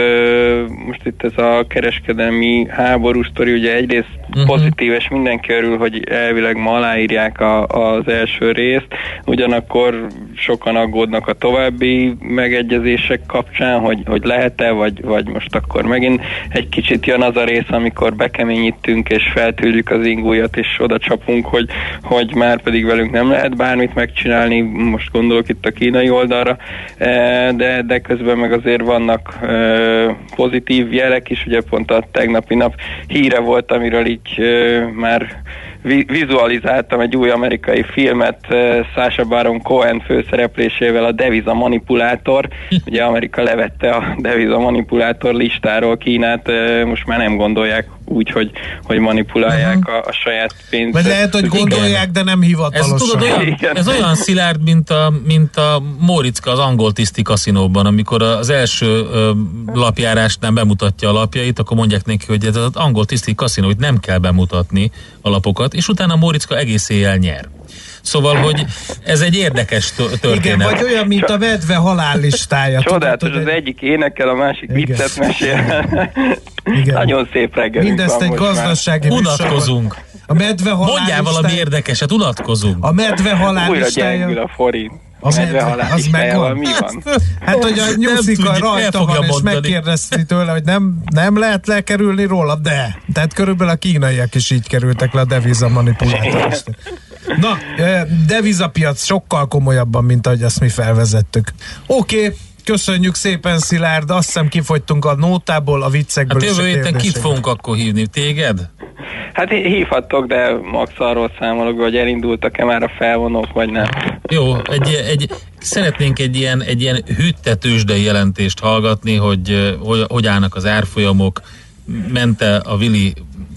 most itt ez a kereskedelmi háború sztori, ugye egyrészt uh-huh. pozitív, és mindenki örül, hogy elvileg ma aláírják a, az első részt, ugyanakkor sokan aggódnak a további megegyezések kapcsán, hogy, hogy lehet-e, vagy, vagy most akkor megint egy kicsit jön az a rész, amikor bekeményítünk és feltűrjük az ingújat, és oda csapunk, hogy, hogy már pedig velünk nem lehet bármit megcsinálni, most gondolok itt a kínai oldalra, eh, de, de közben meg azért vannak eh, pozitív jelek is, ugye pont a tegnapi nap híre volt, amiről így eh, már vi- vizualizáltam egy új amerikai filmet Sasha Baron Cohen főszereplésével a deviza manipulátor. Ugye Amerika levette a deviza manipulátor listáról Kínát, most már nem gondolják úgy, hogy, hogy manipulálják a, a saját pénzt. Vagy lehet, hogy gondolják, de nem Ez, hivatalosan. tudod, olyan, ez olyan szilárd, mint a, mint a Móriczka az angol tiszti kaszinóban, amikor az első ö, lapjárásnál bemutatja a lapjait, akkor mondják neki, hogy ez az angol tiszti kaszinó, itt nem kell bemutatni a lapokat, és utána Móriczka egész éjjel nyer. Szóval, hogy ez egy érdekes tö- történet. Igen, vagy olyan, mint a medve halállistája. Csodálatos, az egyik énekel, a másik viccet mesél. Nagyon szép reggel. Mindezt egy gazdasági Unatkozunk. A medve halál Mondjál valami érdekeset, unatkozunk. A medve halál Újra gyengül a forint. A medve, halál az megvan. mi van? Hát, hogy a nyuszika rajta van, és mondani. megkérdezti tőle, hogy nem, nem lehet lekerülni róla, de. Tehát körülbelül a kínaiak is így kerültek le a deviza manipulátorosra. Na, devizapiac sokkal komolyabban, mint ahogy ezt mi felvezettük. Oké, okay, Köszönjük szépen, Szilárd. Azt hiszem kifogytunk a nótából, a viccekből. Hát jövő héten kit fogunk akkor hívni? Téged? Hát hí- hívhattok, de max arról számolok, hogy elindultak-e már a felvonók, vagy nem. Jó, egy, egy, szeretnénk egy ilyen, egy ilyen hűttetősde jelentést hallgatni, hogy, hogy hogy állnak az árfolyamok, mente a Vili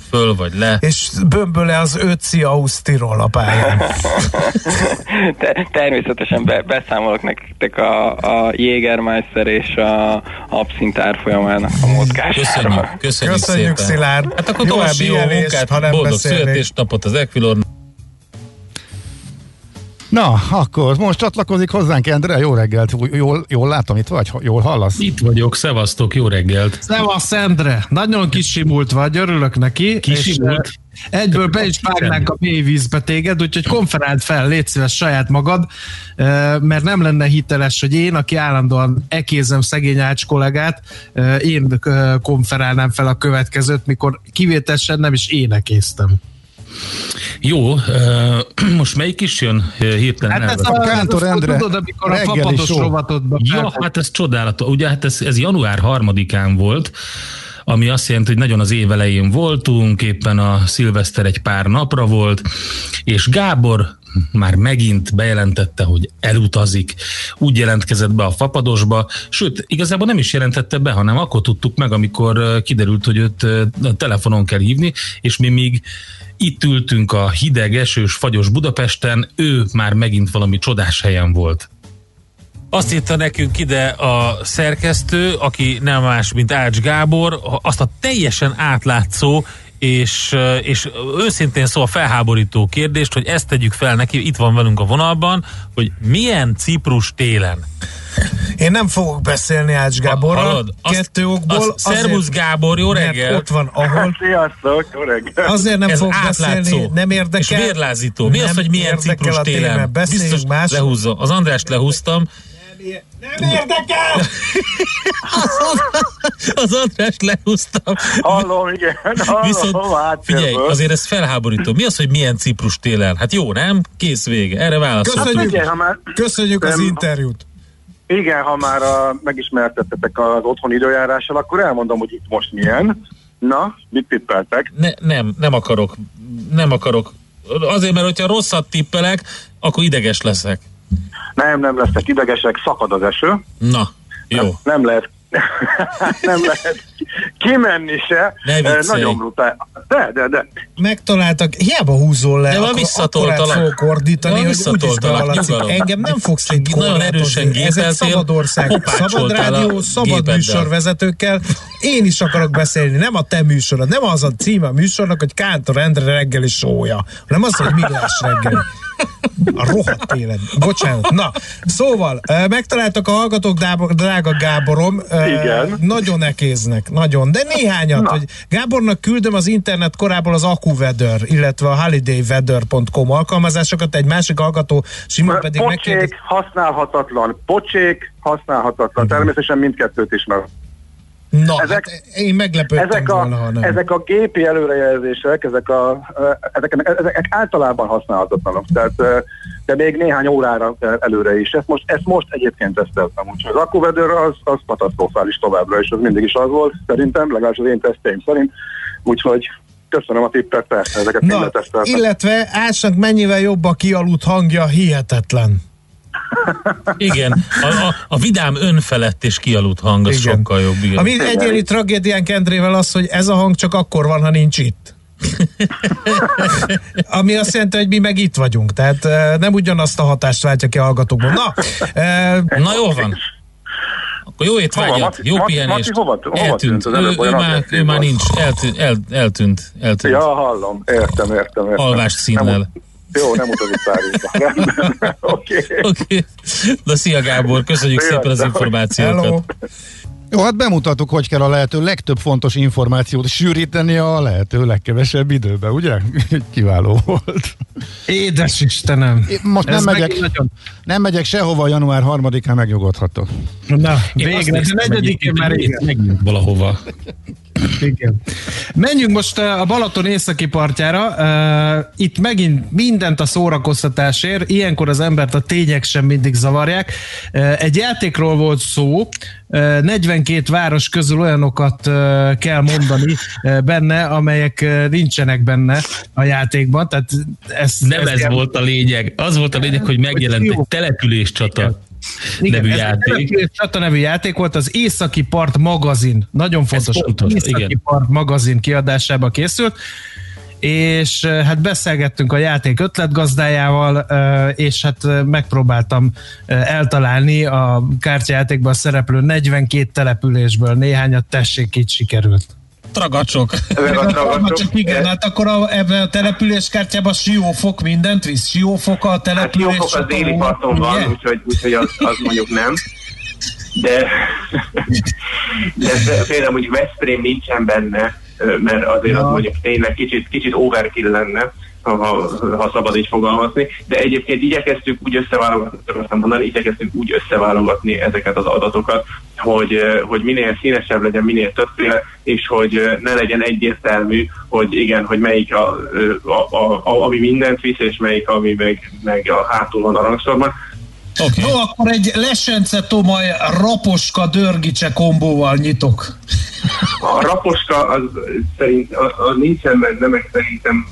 föl vagy le. És bömböle az ötci Ausztirol a pályán. Te, természetesen be, beszámolok nektek a, a Jägermeister és a abszint árfolyamának a mozgásáról. Köszönjük, köszönjük, Köszönjük, szépen. Szilárd. Hát akkor Jó további jó munkát, ha nem boldog beszélnék. születésnapot az Equilor. Na, akkor most csatlakozik hozzánk Endre, jó reggelt, jól, jól látom, itt vagy, jól hallasz? Itt vagyok, szevasztok, jó reggelt. Szevasz, Endre! Nagyon kisimult vagy, örülök neki. Kisimult? Eh, egyből be is vágnánk a mély vízbe téged, úgyhogy konferáld fel, légy szíves saját magad, eh, mert nem lenne hiteles, hogy én, aki állandóan ekézem szegény Ács kollégát, eh, én konferálnám fel a következőt, mikor kivételesen nem is én ekéztem. Jó, uh, most melyik is jön hirtelen? Hát ez a- Kántor Endre, tudod, amikor a show. rovatodba Ja, hát ez csodálatos. Ugye hát ez, ez január harmadikán volt, ami azt jelenti, hogy nagyon az év elején voltunk, éppen a szilveszter egy pár napra volt, és Gábor már megint bejelentette, hogy elutazik. Úgy jelentkezett be a fapadosba, sőt, igazából nem is jelentette be, hanem akkor tudtuk meg, amikor kiderült, hogy őt telefonon kell hívni, és mi még itt ültünk a hideg, esős, fagyos Budapesten, ő már megint valami csodás helyen volt. Azt írta nekünk ide a szerkesztő, aki nem más, mint Ács Gábor, azt a teljesen átlátszó és, és őszintén szó a felháborító kérdést, hogy ezt tegyük fel neki, itt van velünk a vonalban, hogy milyen Ciprus télen. Én nem fogok beszélni Ács Gáborral, Hallod? Azt- kettő okból. azt- Szervusz, Gábor, jó reggel! Ott van, ahol Sziasztok, jó reggel. Azért nem Ez fogok átlátszó. beszélni, nem érdekel. És vérlázító. Mi Nem az, hogy milyen Ciprus téma, télen? Beszéljünk Biztos más. lehúzza. Az Andrást lehúztam. Nem érdekel! Az Andrást lehúztam. Hallom, igen, hallom, Viszont figyelj, azért ez felháborító. Mi az, hogy milyen Ciprus télen? Hát jó, nem? Kész vége. Erre válaszoltunk. Köszönjük, ha már- köszönjük az interjút. Igen, ha már a, megismertettetek az otthon időjárással, akkor elmondom, hogy itt most milyen. Na, mit tippeltek? Ne, nem, nem akarok. Nem akarok. Azért, mert hogyha rosszat tippelek, akkor ideges leszek. Nem, nem lesznek idegesek, szakad az eső. Na, jó. Nem, nem lehet nem lehet kimenni se. Ne. Nagyon brutál. De, de, de. Megtaláltak, hiába húzol le, De van akkor visszatoltalak. fogok ordítani, Van hogy úgyis visszatoltalak. Engem nem fogsz itt Nagyon erősen. Ez egy szabad ország, szabad rádió, szabad gépeddel. műsorvezetőkkel. Én is akarok beszélni, nem a te műsorod, nem az a címe a műsornak, hogy Kántor Endre reggeli sója, hanem az, hogy millás reggeli. A rohadt élet. Bocsánat. Na, szóval, megtaláltak a hallgatók, drága, Gáborom. Igen. Nagyon ekéznek, nagyon. De néhányat, Na. hogy Gábornak küldöm az internet korából az AccuWeather, illetve a holidayweather.com alkalmazásokat, egy másik hallgató Simon pedig megkérdez... Pocsék, használhatatlan. Pocsék, használhatatlan. Természetesen mindkettőt ismer. Na, ezek, hát én meglepődtem ezek a, volna, ha nem. ezek a gépi előrejelzések, ezek, a, ezek, ezek általában használhatatlanok, tehát, de még néhány órára előre is. Ezt most, ezt most egyébként teszteltem, úgyhogy az akkuvedőr az, az katasztrofális továbbra, és az mindig is az volt, szerintem, legalábbis az én teszteim szerint, úgyhogy köszönöm a tippet, persze, ezeket Na, illetve Ásnak mennyivel jobb a kialudt hangja, hihetetlen. Igen, a, a, a vidám önfelett és kialudt hang, az Igen. sokkal jobb. Igen. A mi egyéni tragédiánk Endrével az, hogy ez a hang csak akkor van, ha nincs itt. Ami azt jelenti, hogy mi meg itt vagyunk. Tehát eh, nem ugyanazt a hatást váltja ki a hallgatókból. Na, Na jól van. Akkor jó étvágyat, Hova, jó Maci- pihenést. Maci hova- hova eltűnt. tűnt az Ő, előbb? ő, már, ő már nincs, eltűnt, el, eltűnt, eltűnt. Ja, hallom, értem, értem, értem. Alvás színnel. Nem, jó, nem utazik Párizsba. Oké. Oké. Na szia Gábor, köszönjük Szia, szépen az információkat. hello. Jó, hát bemutattuk, hogy kell a lehető legtöbb fontos információt sűríteni a lehető legkevesebb időben, ugye? Kiváló volt. Édes Istenem. Én Most nem megyek, nagyon- nem megyek sehova, január 3-án megnyugodhatok. Na, végre, negyedikén már. Megint valahova. Igen. Menjünk most uh, a Balaton északi partjára. Uh, Itt megint mindent a szórakoztatásért. Ilyenkor az embert a tények sem mindig zavarják. Uh, Egy játékról volt szó. Uh, 42 város közül olyanokat kell mondani benne, amelyek nincsenek benne a játékban. Tehát ez, Nem ez ilyen- volt a lényeg. Az volt a lényeg, hogy megjelent egy település csata Igen, nevű ez játék. Település Csata nevű játék volt, az Északi Part magazin, nagyon fontos, fontos, Északi igen. Part magazin kiadásába készült, és hát beszélgettünk a játék ötletgazdájával, és hát megpróbáltam eltalálni a kártyajátékban szereplő 42 településből néhányat, tessék, így sikerült. Tragacsok. Meg a tragacsok, igen, hát akkor a, ebben a településkártyában Siófok mindent visz. Siófok a Hát település. Siófok az déli parton van, úgyhogy, úgyhogy az, az mondjuk nem. De, de például mondjuk Veszprém nincsen benne, mert azért Ja. az mondjuk tényleg kicsit, kicsit overkill lenne, ha, ha szabad így fogalmazni, de egyébként igyekeztük úgy összeválogatni, mondani, igyekeztünk úgy összeválogatni ezeket az adatokat, hogy, ö, hogy minél színesebb legyen, minél többféle, és hogy ö, ne legyen egyértelmű, hogy igen, hogy melyik a, ö, a, a, a, ami mindent visz, és melyik, ami meg, meg a hátul van a rangsorban. Okay. No, akkor egy Lesence Tomaj Raposka Dörgicse kombóval nyitok. A raposka az szerint az, az nincsen benne, meg szerintem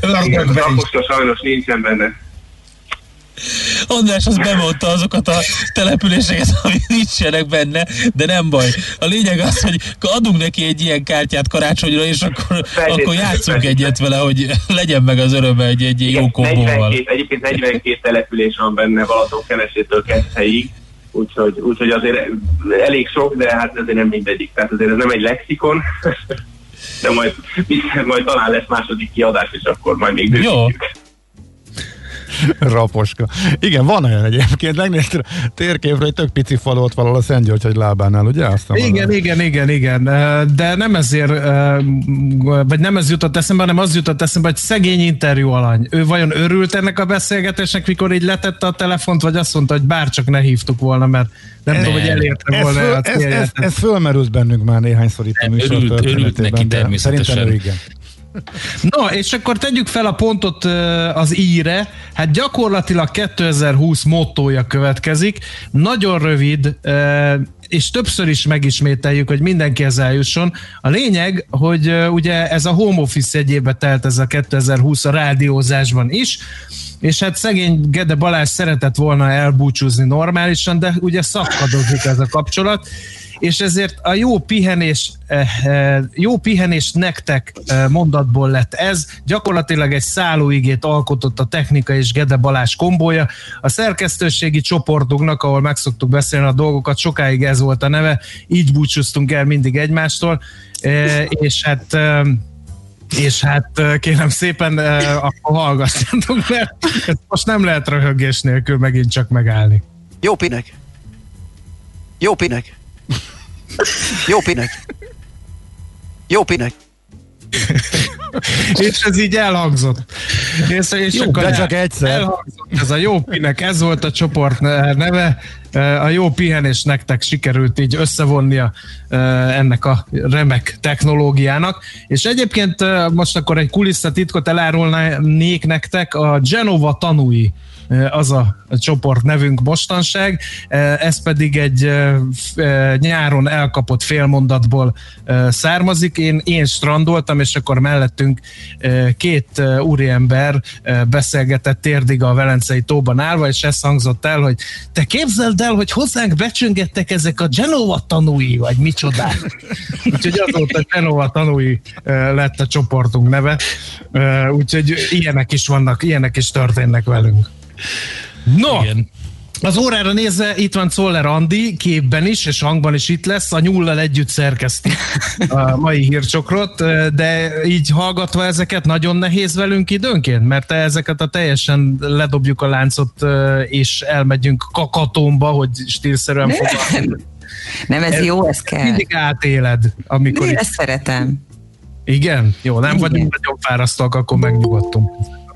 ördögbe raposka sajnos nincsen benne. András az bemondta azokat a településeket, ami nincsenek benne, de nem baj. A lényeg az, hogy adunk neki egy ilyen kártyát karácsonyra, és akkor, akkor játszunk egyet vele, hogy legyen meg az öröme egy, egy jó kombóval. 42, egyébként 42 település van benne Balaton kenesétől Keszthelyig, úgyhogy, úgyhogy azért elég sok, de hát azért nem mindegyik. Tehát azért ez nem egy lexikon, de majd, majd talán lesz második kiadás, és akkor majd még bővítjük. Raposka. Igen, van olyan egyébként. Megnéztem a térképről, hogy tök pici falu ott valahol a Szent György, hogy lábánál, ugye? Aztán Igen, igen, igen, igen, Eh, de nem ezért, vagy nem ez jutott eszembe, hanem az jutott eszembe, hogy szegény interjú alany. Ő vajon örült ennek a beszélgetésnek, mikor így letette a telefont, vagy azt mondta, hogy bárcsak ne hívtuk volna, mert nem tudom, hogy elérte ez, volna föl, a ez, ez, célját. ez fölmerült bennünk már néhányszor itt a műsor örült- örült történetében, neki de természetesen. Szerintem ő igen. No, és akkor tegyük fel a pontot az íre. Hát gyakorlatilag 2020 mottója következik. Nagyon rövid, és többször is megismételjük, hogy mindenki ez eljusson. A lényeg, hogy ugye ez a home office egyébe telt ez a 2020 a rádiózásban is, és hát szegény Gede Balázs szeretett volna elbúcsúzni normálisan, de ugye szakadozik ez a kapcsolat, és ezért a jó pihenés, eh, eh, jó pihenés nektek eh, mondatból lett ez. Gyakorlatilag egy szállóigét alkotott a technika és Gede Balázs kombója. A szerkesztőségi csoportunknak, ahol meg szoktuk beszélni a dolgokat, sokáig ez volt a neve, így búcsúztunk el mindig egymástól, és hát és hát kérem szépen, akkor hallgassatok, mert most nem lehet röhögés nélkül megint csak megállni. Jó pinek. Jó pinek. Jó pinek. Jó pinek. és ez így elhangzott. És, és Jó, akkor de csak egyszer. Elhangzott ez a jó pinek, ez volt a csoport neve. A jó pihenés nektek sikerült így összevonnia ennek a remek technológiának. És egyébként eh, most akkor egy kulisszatitkot elárulnék nektek, a Genova tanúi az a csoport nevünk mostanság, eh, ez pedig egy eh, eh, nyáron elkapott félmondatból eh, származik. Én, én strandoltam, és akkor mellettünk eh, két eh, úriember eh, beszélgetett térdig a Velencei tóban állva, és ez hangzott el, hogy te képzeld el, hogy hozzánk becsöngettek ezek a Genova tanúi, vagy micsodák. Úgyhogy azóta Genova tanúi eh, lett a csoportunk neve. Eh, Úgyhogy ilyenek is vannak, ilyenek is történnek velünk. No, Igen. az órára nézve itt van Czoller Andi, képben is, és hangban is itt lesz, a nyullal együtt szerkeszti a mai hírcsokrot, de így hallgatva ezeket nagyon nehéz velünk időnként, mert te ezeket a teljesen ledobjuk a láncot, és elmegyünk kakatomba, hogy stílszerűen fogalmazunk. Nem, ez jó, ez kell. Mindig átéled, amikor... Én ezt szeretem. Igen? Jó, nem Igen. vagyunk nagyon fárasztóak, akkor megnyugodtunk.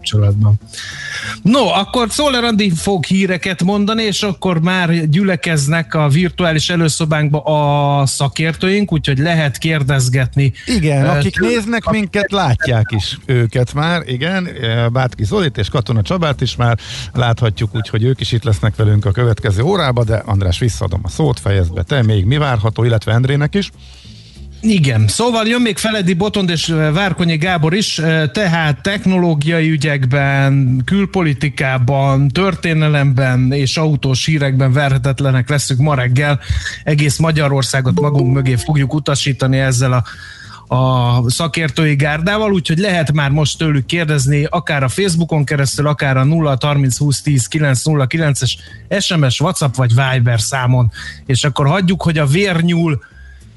Kapcsolatban. No, akkor Szoller Andi fog híreket mondani, és akkor már gyülekeznek a virtuális előszobánkba a szakértőink, úgyhogy lehet kérdezgetni. Igen, akik néznek minket, látják is őket már, igen, Bátki Zolit és Katona Csabát is már láthatjuk, úgyhogy ők is itt lesznek velünk a következő órába, de András, visszaadom a szót, fejezd be te, még mi várható, illetve Endrének is. Igen, szóval jön még Feledi Botond és Várkonyi Gábor is, eh, tehát technológiai ügyekben, külpolitikában, történelemben és autós hírekben verhetetlenek leszünk ma reggel. Egész Magyarországot magunk mögé fogjuk utasítani ezzel a a szakértői gárdával, úgyhogy lehet már most tőlük kérdezni, akár a Facebookon keresztül, akár a 0 30 20 10 909 es SMS, WhatsApp vagy Viber számon, és akkor hagyjuk, hogy a vérnyúl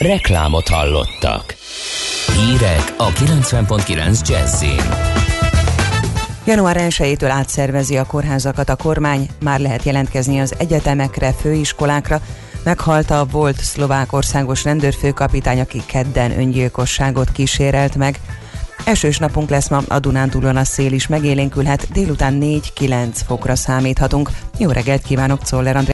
Reklámot hallottak. Hírek a 90.9 Jazzin. Január 1-től átszervezi a kórházakat a kormány, már lehet jelentkezni az egyetemekre, főiskolákra. Meghalt a volt szlovák országos rendőrfőkapitány, aki kedden öngyilkosságot kísérelt meg. Esős napunk lesz ma, a Dunántúlon a szél is megélénkülhet, délután 4-9 fokra számíthatunk. Jó reggelt kívánok, Czoller André.